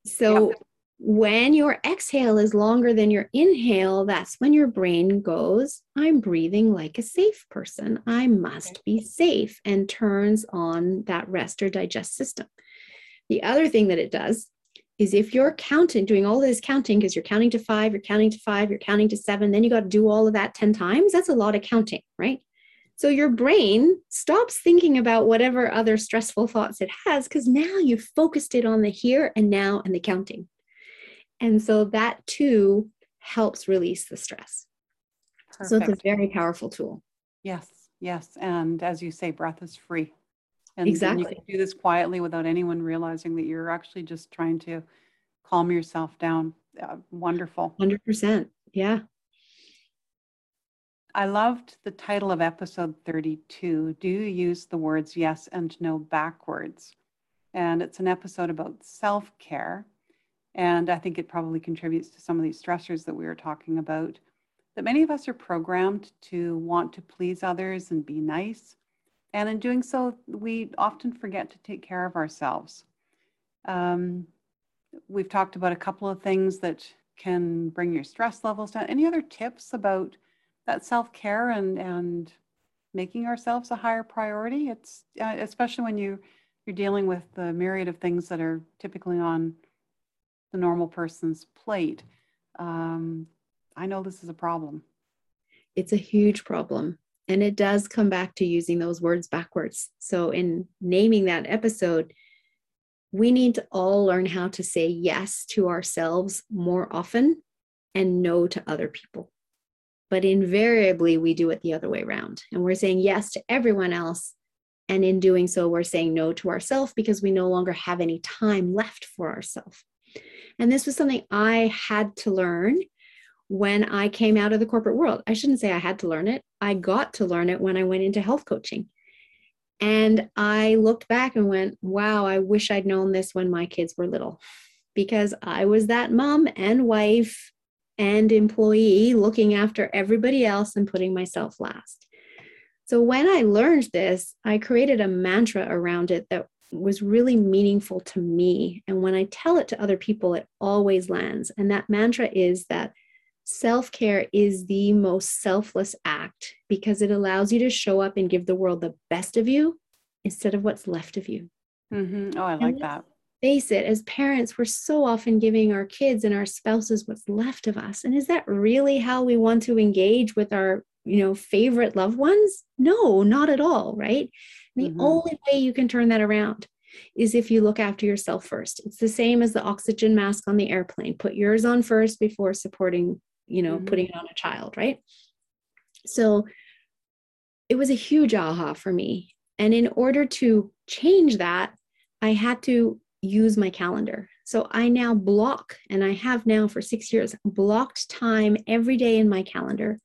So yep. when your exhale is longer than your inhale, that's when your brain goes, I'm breathing like a safe person. I must okay. be safe, and turns on that rest or digest system. The other thing that it does is if you're counting, doing all this counting, because you're counting to five, you're counting to five, you're counting to seven, then you got to do all of that 10 times, that's a lot of counting, right? So your brain stops thinking about whatever other stressful thoughts it has because now you've focused it on the here and now and the counting. And so that too helps release the stress. Perfect. So it's a very powerful tool. Yes, yes. And as you say, breath is free. And, exactly. You can do this quietly without anyone realizing that you're actually just trying to calm yourself down. Uh, wonderful. 100%. Yeah. I loved the title of episode 32. Do you use the words yes and no backwards? And it's an episode about self care. And I think it probably contributes to some of these stressors that we were talking about. That many of us are programmed to want to please others and be nice. And in doing so, we often forget to take care of ourselves. Um, we've talked about a couple of things that can bring your stress levels down. Any other tips about that self care and, and making ourselves a higher priority? It's uh, especially when you, you're dealing with the myriad of things that are typically on the normal person's plate. Um, I know this is a problem. It's a huge problem. And it does come back to using those words backwards. So, in naming that episode, we need to all learn how to say yes to ourselves more often and no to other people. But invariably, we do it the other way around. And we're saying yes to everyone else. And in doing so, we're saying no to ourselves because we no longer have any time left for ourselves. And this was something I had to learn when I came out of the corporate world. I shouldn't say I had to learn it, I got to learn it when I went into health coaching. And I looked back and went, wow, I wish I'd known this when my kids were little because I was that mom and wife and employee looking after everybody else and putting myself last. So when I learned this, I created a mantra around it that was really meaningful to me. And when I tell it to other people, it always lands. And that mantra is that self care is the most selfless act because it allows you to show up and give the world the best of you instead of what's left of you. Mm-hmm. Oh, I like that. Face it, as parents, we're so often giving our kids and our spouses what's left of us. And is that really how we want to engage with our, you know, favorite loved ones? No, not at all, right? The mm-hmm. only way you can turn that around is if you look after yourself first. It's the same as the oxygen mask on the airplane. Put yours on first before supporting you know, mm-hmm. putting it on a child, right? So it was a huge aha for me. And in order to change that, I had to use my calendar. So I now block, and I have now for six years, blocked time every day in my calendar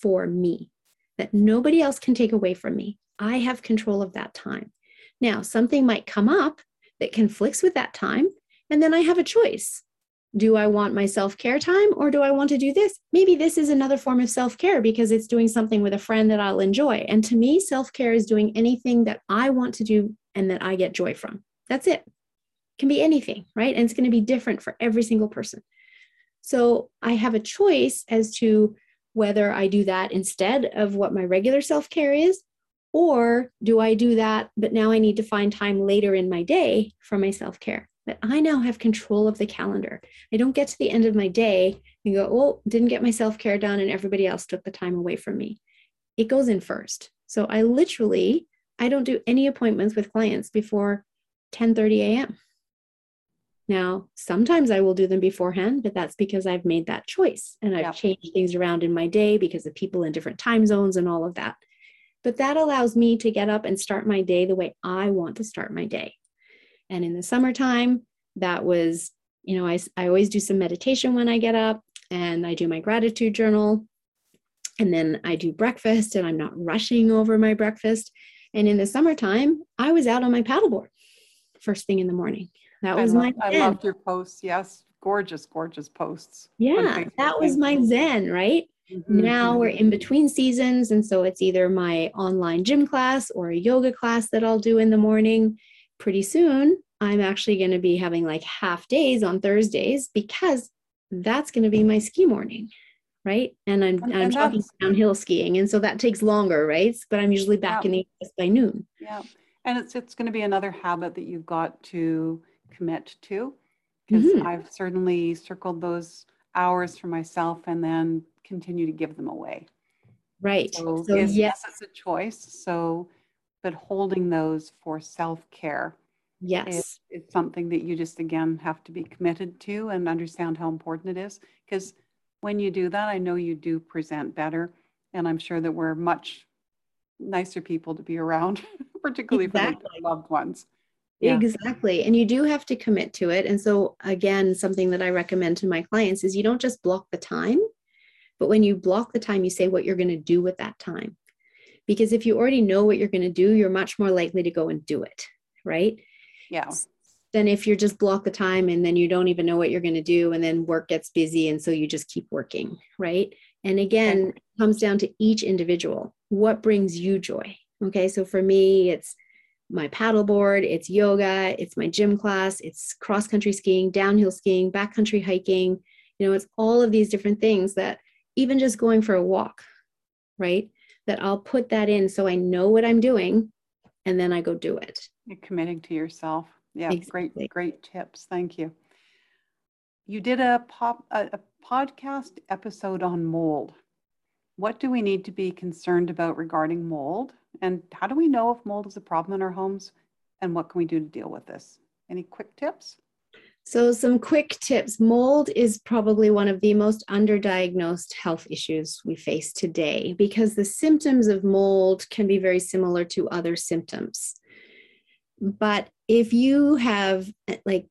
for me that nobody else can take away from me. I have control of that time. Now, something might come up that conflicts with that time, and then I have a choice do I want my self care time or do I want to do this? Maybe this is another form of self care because it's doing something with a friend that I'll enjoy. And to me, self care is doing anything that I want to do and that I get joy from. That's it. can be anything, right? And it's going to be different for every single person. So I have a choice as to whether I do that instead of what my regular self care is, or do I do that, but now I need to find time later in my day for my self care that I now have control of the calendar. I don't get to the end of my day and go, oh, didn't get my self care done and everybody else took the time away from me. It goes in first. So I literally, I don't do any appointments with clients before 10 30 a.m. Now, sometimes I will do them beforehand, but that's because I've made that choice and I've yeah. changed things around in my day because of people in different time zones and all of that. But that allows me to get up and start my day the way I want to start my day. And in the summertime, that was, you know, I, I always do some meditation when I get up and I do my gratitude journal. And then I do breakfast and I'm not rushing over my breakfast. And in the summertime, I was out on my paddleboard first thing in the morning. That was I my I loved your posts. Yes. Gorgeous, gorgeous posts. Yeah, that was my zen, right? Mm-hmm. Now we're in between seasons. And so it's either my online gym class or a yoga class that I'll do in the morning pretty soon I'm actually going to be having like half days on Thursdays because that's going to be my ski morning. Right. And I'm, and, I'm talking downhill skiing. And so that takes longer, right? But I'm usually back yeah. in the office by noon. Yeah. And it's, it's going to be another habit that you've got to commit to because mm-hmm. I've certainly circled those hours for myself and then continue to give them away. Right. So, so yes, yes, it's a choice. So, but holding those for self care Yes. It's something that you just, again, have to be committed to and understand how important it is. Because when you do that, I know you do present better. And I'm sure that we're much nicer people to be around, particularly exactly. for the loved ones. Yeah. Exactly. And you do have to commit to it. And so, again, something that I recommend to my clients is you don't just block the time, but when you block the time, you say what you're going to do with that time. Because if you already know what you're going to do, you're much more likely to go and do it. Right. Yeah. than if you're just block the time and then you don't even know what you're going to do and then work gets busy and so you just keep working right and again it comes down to each individual what brings you joy okay so for me it's my paddleboard it's yoga it's my gym class it's cross country skiing downhill skiing backcountry hiking you know it's all of these different things that even just going for a walk right that i'll put that in so i know what i'm doing and then i go do it you're committing to yourself yeah, exactly. great, great tips. Thank you. You did a pop a, a podcast episode on mold. What do we need to be concerned about regarding mold? And how do we know if mold is a problem in our homes? And what can we do to deal with this? Any quick tips? So, some quick tips. Mold is probably one of the most underdiagnosed health issues we face today because the symptoms of mold can be very similar to other symptoms. But if you have like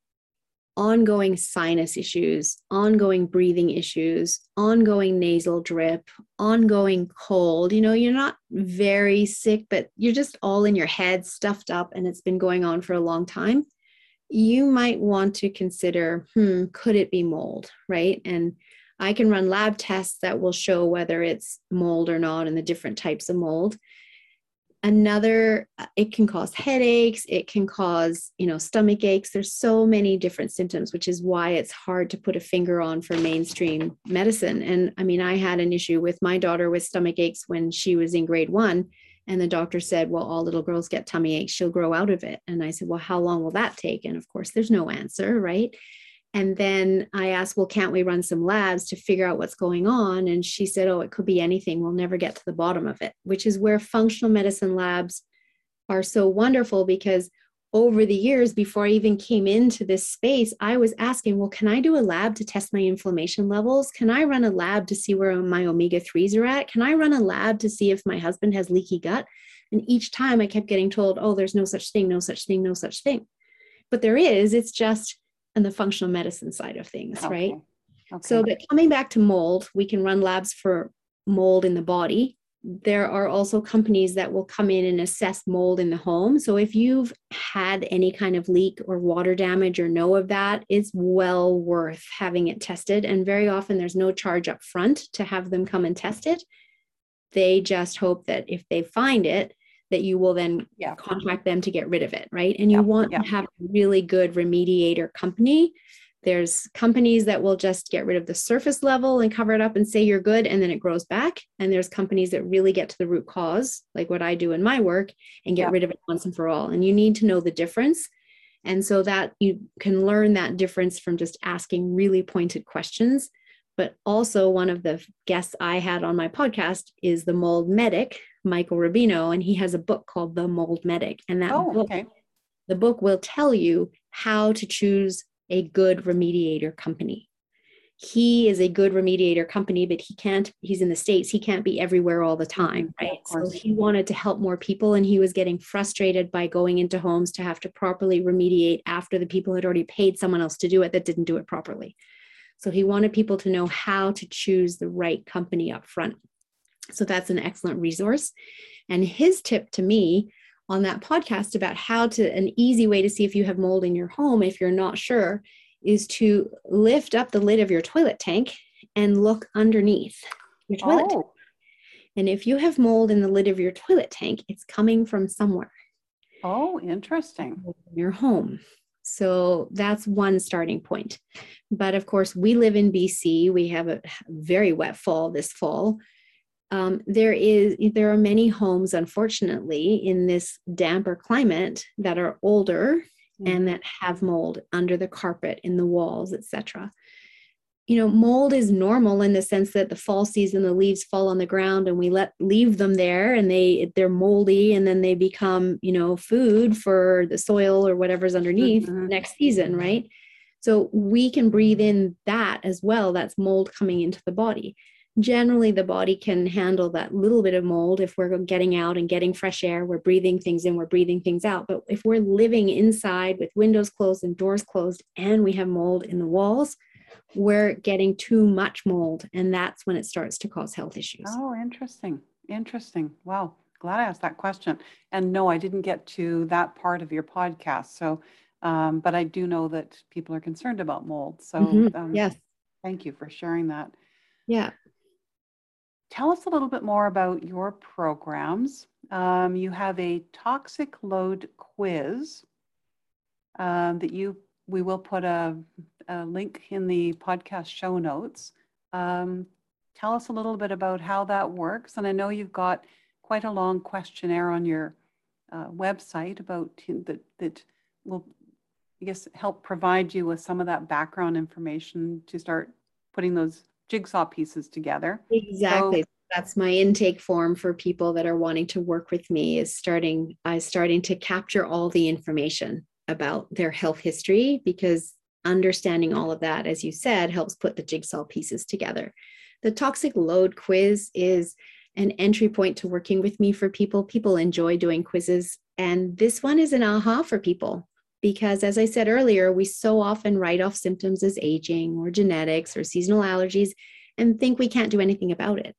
ongoing sinus issues, ongoing breathing issues, ongoing nasal drip, ongoing cold, you know, you're not very sick, but you're just all in your head, stuffed up, and it's been going on for a long time, you might want to consider hmm, could it be mold, right? And I can run lab tests that will show whether it's mold or not and the different types of mold. Another uh, it can cause headaches it can cause you know stomach aches. There's so many different symptoms which is why it's hard to put a finger on for mainstream medicine. And i mean i had an issue with my daughter with stomach aches when she was in grade 1 and the doctor said well all little girls get tummy aches she'll grow out of it and i said well how long will that take and of course there's no answer right and then I asked, well, can't we run some labs to figure out what's going on? And she said, oh, it could be anything. We'll never get to the bottom of it, which is where functional medicine labs are so wonderful because over the years before I even came into this space, I was asking, well, can I do a lab to test my inflammation levels? Can I run a lab to see where my omega 3s are at? Can I run a lab to see if my husband has leaky gut? And each time I kept getting told, oh, there's no such thing, no such thing, no such thing. But there is, it's just on the functional medicine side of things, okay. right? Okay. So, but coming back to mold, we can run labs for mold in the body. There are also companies that will come in and assess mold in the home. So, if you've had any kind of leak or water damage or know of that, it's well worth having it tested. And very often, there's no charge up front to have them come and test it. They just hope that if they find it, that you will then yeah. contact them to get rid of it, right? And you yeah. want yeah. to have a really good remediator company. There's companies that will just get rid of the surface level and cover it up and say you're good, and then it grows back. And there's companies that really get to the root cause, like what I do in my work, and get rid of it once and for all. And you need to know the difference. And so that you can learn that difference from just asking really pointed questions. But also, one of the guests I had on my podcast is the mold medic, Michael Rubino, and he has a book called The Mold Medic. And that oh, book, okay. the book will tell you how to choose a good remediator company. He is a good remediator company, but he can't, he's in the States, he can't be everywhere all the time, right? So he wanted to help more people and he was getting frustrated by going into homes to have to properly remediate after the people had already paid someone else to do it that didn't do it properly. So he wanted people to know how to choose the right company up front. So that's an excellent resource. And his tip to me on that podcast about how to, an easy way to see if you have mold in your home, if you're not sure, is to lift up the lid of your toilet tank and look underneath your toilet. Oh. And if you have mold in the lid of your toilet tank, it's coming from somewhere. Oh, interesting. Your home. So that's one starting point. But of course, we live in BC. We have a very wet fall this fall um, there is there are many homes unfortunately in this damper climate that are older mm-hmm. and that have mold under the carpet in the walls etc you know mold is normal in the sense that the fall season the leaves fall on the ground and we let leave them there and they they're moldy and then they become you know food for the soil or whatever's underneath mm-hmm. next season right so we can breathe in that as well that's mold coming into the body generally the body can handle that little bit of mold if we're getting out and getting fresh air we're breathing things in we're breathing things out but if we're living inside with windows closed and doors closed and we have mold in the walls we're getting too much mold and that's when it starts to cause health issues oh interesting interesting wow glad i asked that question and no i didn't get to that part of your podcast so Um, but I do know that people are concerned about mold. So Mhm. um, Yes. thank you for sharing that. Yeah. Tell us a little bit more about your programs. Um, you have a toxic load quiz um, that you we will put a, a link in the podcast show notes. Um, tell us a little bit about how that works. And I know you've got quite a long questionnaire on your uh, website about that that will, I guess, help provide you with some of that background information to start putting those jigsaw pieces together. Exactly. That's my intake form for people that are wanting to work with me is starting I starting to capture all the information about their health history because understanding all of that as you said helps put the jigsaw pieces together. The toxic load quiz is an entry point to working with me for people. People enjoy doing quizzes and this one is an aha for people because as I said earlier, we so often write off symptoms as aging or genetics or seasonal allergies and think we can't do anything about it.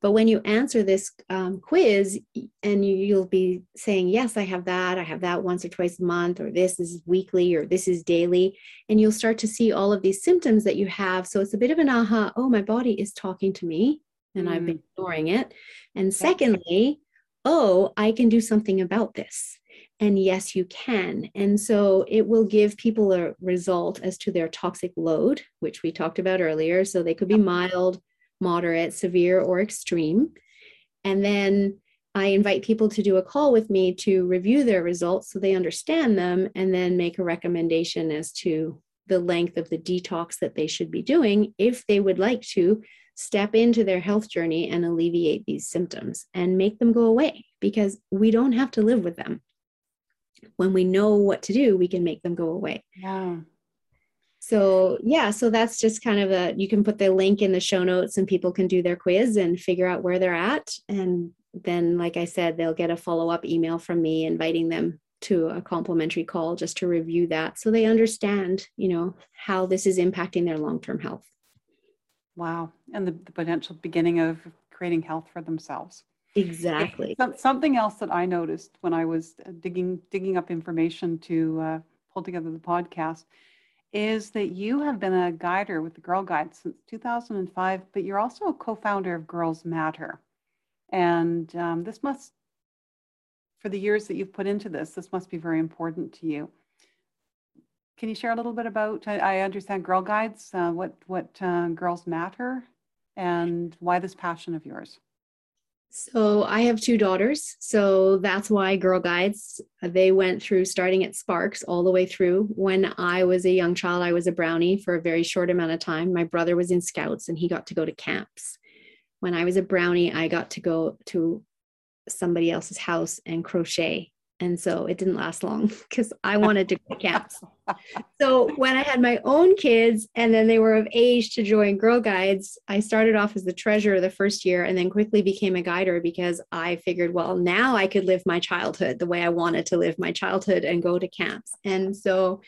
But when you answer this um, quiz and you, you'll be saying, Yes, I have that, I have that once or twice a month, or this is weekly, or this is daily, and you'll start to see all of these symptoms that you have. So it's a bit of an aha oh, my body is talking to me, and mm. I've been ignoring it. And secondly, oh, I can do something about this. And yes, you can. And so it will give people a result as to their toxic load, which we talked about earlier. So they could be mild, moderate, severe, or extreme. And then I invite people to do a call with me to review their results so they understand them and then make a recommendation as to the length of the detox that they should be doing if they would like to step into their health journey and alleviate these symptoms and make them go away because we don't have to live with them. When we know what to do, we can make them go away. Yeah. So yeah so that's just kind of a you can put the link in the show notes and people can do their quiz and figure out where they're at. And then like i said they'll get a follow-up email from me inviting them to a complimentary call just to review that so they understand you know how this is impacting their long-term health. Wow. And the, the potential beginning of creating health for themselves exactly something else that i noticed when i was digging digging up information to uh, pull together the podcast is that you have been a guider with the Girl Guide since 2005, but you're also a co founder of Girls Matter. And um, this must, for the years that you've put into this, this must be very important to you. Can you share a little bit about? I, I understand Girl Guides, uh, what what uh, Girls Matter, and why this passion of yours. So I have two daughters. So that's why Girl Guides, they went through starting at Sparks all the way through. When I was a young child, I was a brownie for a very short amount of time. My brother was in scouts and he got to go to camps. When I was a brownie, I got to go to somebody else's house and crochet and so it didn't last long because I wanted to go to camps. so when I had my own kids and then they were of age to join Girl Guides, I started off as the treasurer the first year and then quickly became a guider because I figured, well, now I could live my childhood the way I wanted to live my childhood and go to camps. And so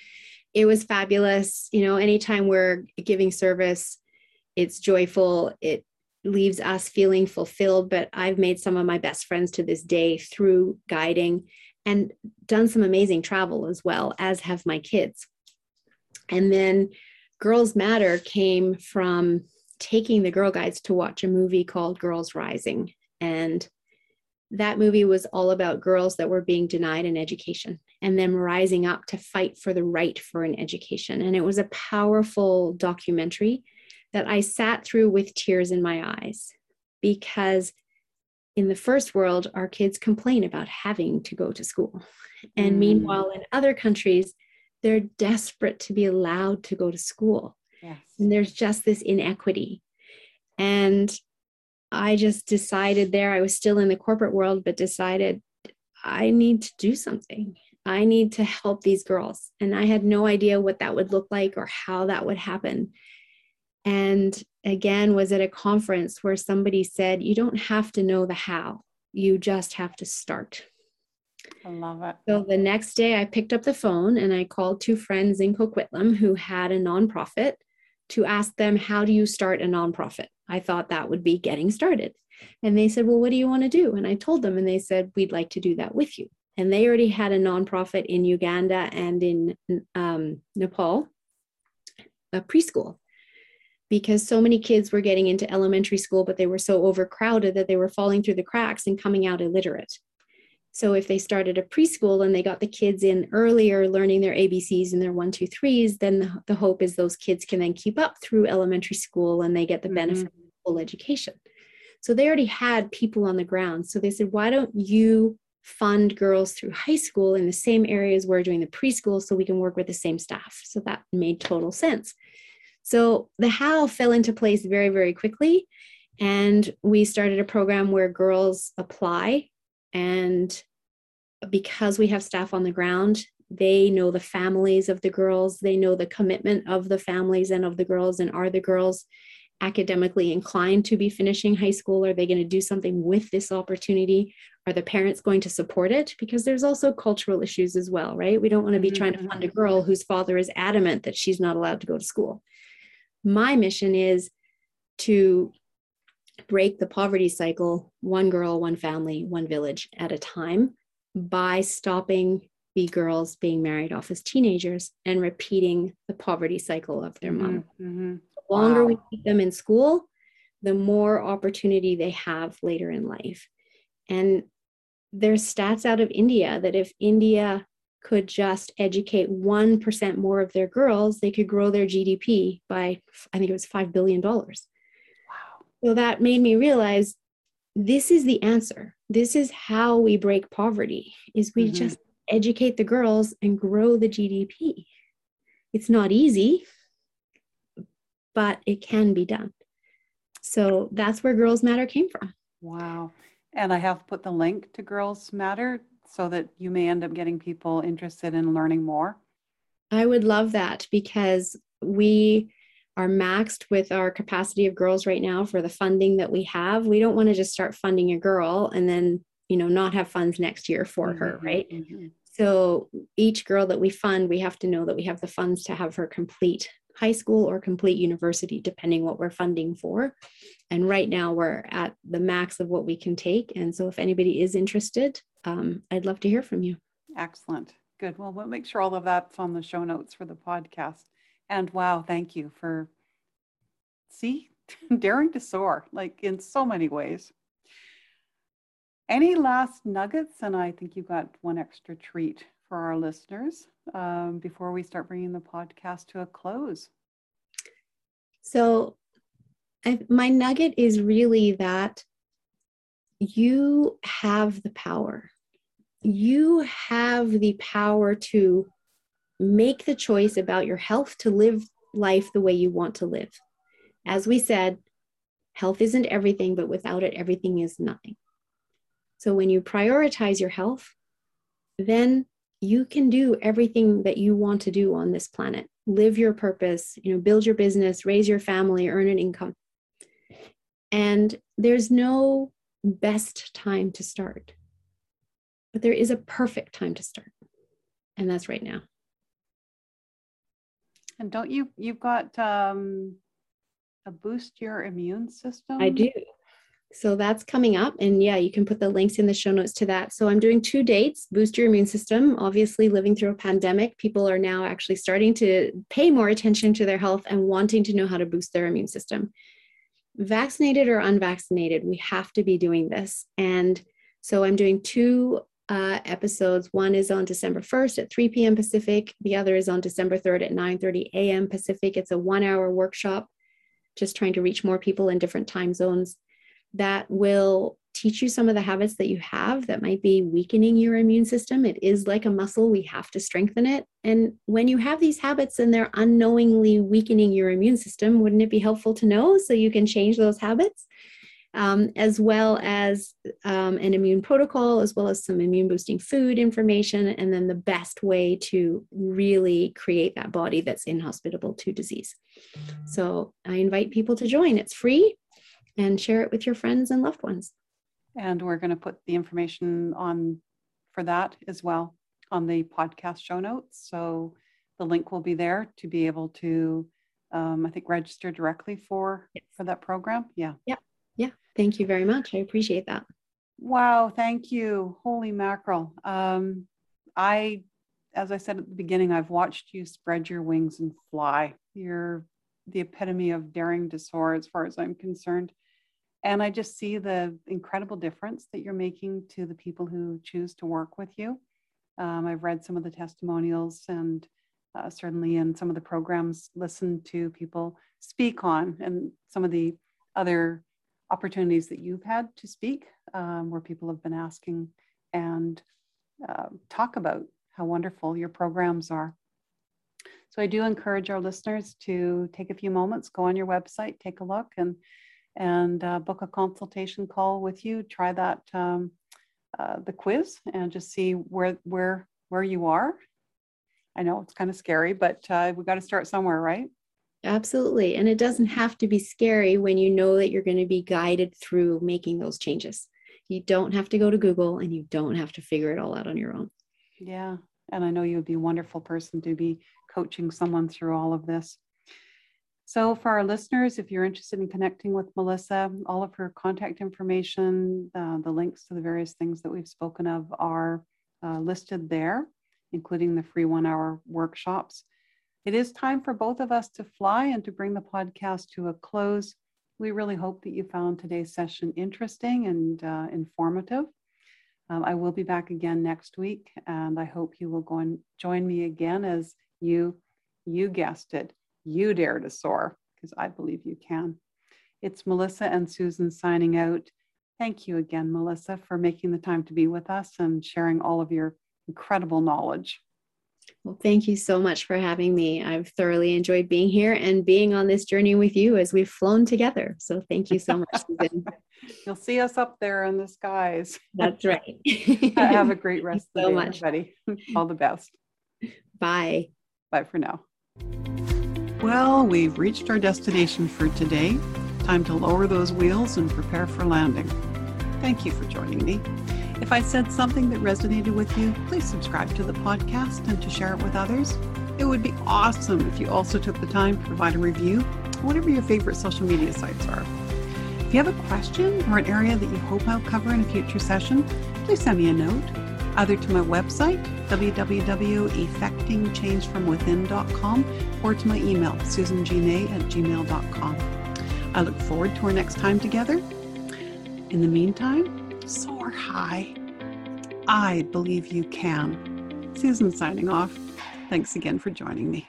it was fabulous. You know, anytime we're giving service, it's joyful. It leaves us feeling fulfilled. But I've made some of my best friends to this day through guiding and done some amazing travel as well, as have my kids. And then Girls Matter came from taking the Girl Guides to watch a movie called Girls Rising. And that movie was all about girls that were being denied an education and them rising up to fight for the right for an education. And it was a powerful documentary that I sat through with tears in my eyes because in the first world, our kids complain about having to go to school. And mm. meanwhile, in other countries, they're desperate to be allowed to go to school. Yes. And there's just this inequity. And I just decided there, I was still in the corporate world, but decided I need to do something. I need to help these girls. And I had no idea what that would look like or how that would happen and again was at a conference where somebody said you don't have to know the how you just have to start. I love it. So the next day i picked up the phone and i called two friends in coquitlam who had a nonprofit to ask them how do you start a nonprofit? I thought that would be getting started. And they said well what do you want to do? And i told them and they said we'd like to do that with you. And they already had a nonprofit in Uganda and in um, Nepal, a preschool, because so many kids were getting into elementary school, but they were so overcrowded that they were falling through the cracks and coming out illiterate. So if they started a preschool and they got the kids in earlier, learning their ABCs and their one, two, threes, then the, the hope is those kids can then keep up through elementary school and they get the mm-hmm. benefit of full education. So they already had people on the ground. So they said, why don't you fund girls through high school in the same areas we're doing the preschool so we can work with the same staff? So that made total sense. So the how fell into place very, very quickly. And we started a program where girls apply. And because we have staff on the ground, they know the families of the girls, they know the commitment of the families and of the girls, and are the girls academically inclined to be finishing high school? Are they going to do something with this opportunity? Are the parents going to support it? Because there's also cultural issues as well, right? We don't want to be mm-hmm. trying to fund a girl whose father is adamant that she's not allowed to go to school. My mission is to break the poverty cycle one girl, one family, one village at a time by stopping the girls being married off as teenagers and repeating the poverty cycle of their mom. Mm-hmm. mm-hmm longer wow. we keep them in school, the more opportunity they have later in life. And there's stats out of India that if India could just educate 1% more of their girls, they could grow their GDP by, I think it was $5 billion. Wow. So that made me realize this is the answer. This is how we break poverty is we mm-hmm. just educate the girls and grow the GDP. It's not easy but it can be done. So that's where Girls Matter came from. Wow. And I have put the link to Girls Matter so that you may end up getting people interested in learning more. I would love that because we are maxed with our capacity of girls right now for the funding that we have. We don't want to just start funding a girl and then, you know, not have funds next year for mm-hmm. her, right? Mm-hmm. So each girl that we fund, we have to know that we have the funds to have her complete high school or complete university, depending what we're funding for. And right now we're at the max of what we can take. And so if anybody is interested, um, I'd love to hear from you. Excellent. Good. Well, we'll make sure all of that's on the show notes for the podcast. And wow, thank you for see daring to soar like in so many ways. Any last nuggets? And I think you got one extra treat for our listeners um, before we start bringing the podcast to a close? So, I, my nugget is really that you have the power. You have the power to make the choice about your health to live life the way you want to live. As we said, health isn't everything, but without it, everything is nothing. So when you prioritize your health, then you can do everything that you want to do on this planet live your purpose you know build your business raise your family earn an income and there's no best time to start but there is a perfect time to start and that's right now and don't you you've got um a boost your immune system i do so that's coming up. And yeah, you can put the links in the show notes to that. So I'm doing two dates boost your immune system. Obviously, living through a pandemic, people are now actually starting to pay more attention to their health and wanting to know how to boost their immune system. Vaccinated or unvaccinated, we have to be doing this. And so I'm doing two uh, episodes. One is on December 1st at 3 p.m. Pacific. The other is on December 3rd at 9:30 a.m. Pacific. It's a one-hour workshop, just trying to reach more people in different time zones that will teach you some of the habits that you have that might be weakening your immune system. It is like a muscle, we have to strengthen it. And when you have these habits and they're unknowingly weakening your immune system, wouldn't it be helpful to know so you can change those habits? Um, as well as um, an immune protocol, as well as some immune boosting food information, and then the best way to really create that body that's inhospitable to disease. So I invite people to join. It's free and share it with your friends and loved ones. And we're going to put the information on for that as well on the podcast show notes. So the link will be there to be able to, um, I think, register directly for yes. for that program. Yeah. Yeah. Yeah. Thank you very much. I appreciate that. Wow, thank you. Holy mackerel. Um, I, as I said at the beginning, I've watched you spread your wings and fly. You're the epitome of daring to soar, as far as I'm concerned. And I just see the incredible difference that you're making to the people who choose to work with you. Um, I've read some of the testimonials and uh, certainly in some of the programs, listened to people speak on and some of the other opportunities that you've had to speak um, where people have been asking and uh, talk about how wonderful your programs are. So I do encourage our listeners to take a few moments, go on your website, take a look, and and uh, book a consultation call with you. Try that um, uh, the quiz and just see where where where you are. I know it's kind of scary, but uh, we got to start somewhere, right? Absolutely, and it doesn't have to be scary when you know that you're going to be guided through making those changes. You don't have to go to Google, and you don't have to figure it all out on your own. Yeah, and I know you would be a wonderful person to be coaching someone through all of this. So, for our listeners, if you're interested in connecting with Melissa, all of her contact information, uh, the links to the various things that we've spoken of are uh, listed there, including the free one hour workshops. It is time for both of us to fly and to bring the podcast to a close. We really hope that you found today's session interesting and uh, informative. Um, I will be back again next week, and I hope you will go and join me again as you, you guessed it, you dare to soar, because I believe you can. It's Melissa and Susan signing out. Thank you again, Melissa, for making the time to be with us and sharing all of your incredible knowledge. Well, thank you so much for having me. I've thoroughly enjoyed being here and being on this journey with you as we've flown together. So thank you so much, Susan. You'll see us up there in the skies. That's right. Have a great rest of the so day, much. everybody. All the best. Bye. Bye for now. Well, we've reached our destination for today. Time to lower those wheels and prepare for landing. Thank you for joining me. If I said something that resonated with you, please subscribe to the podcast and to share it with others. It would be awesome if you also took the time to provide a review, whatever your favorite social media sites are. If you have a question or an area that you hope I'll cover in a future session, please send me a note either to my website, www.effectingchangefromwithin.com, or to my email, susangna at gmail.com. I look forward to our next time together. In the meantime, soar high. I believe you can. Susan signing off. Thanks again for joining me.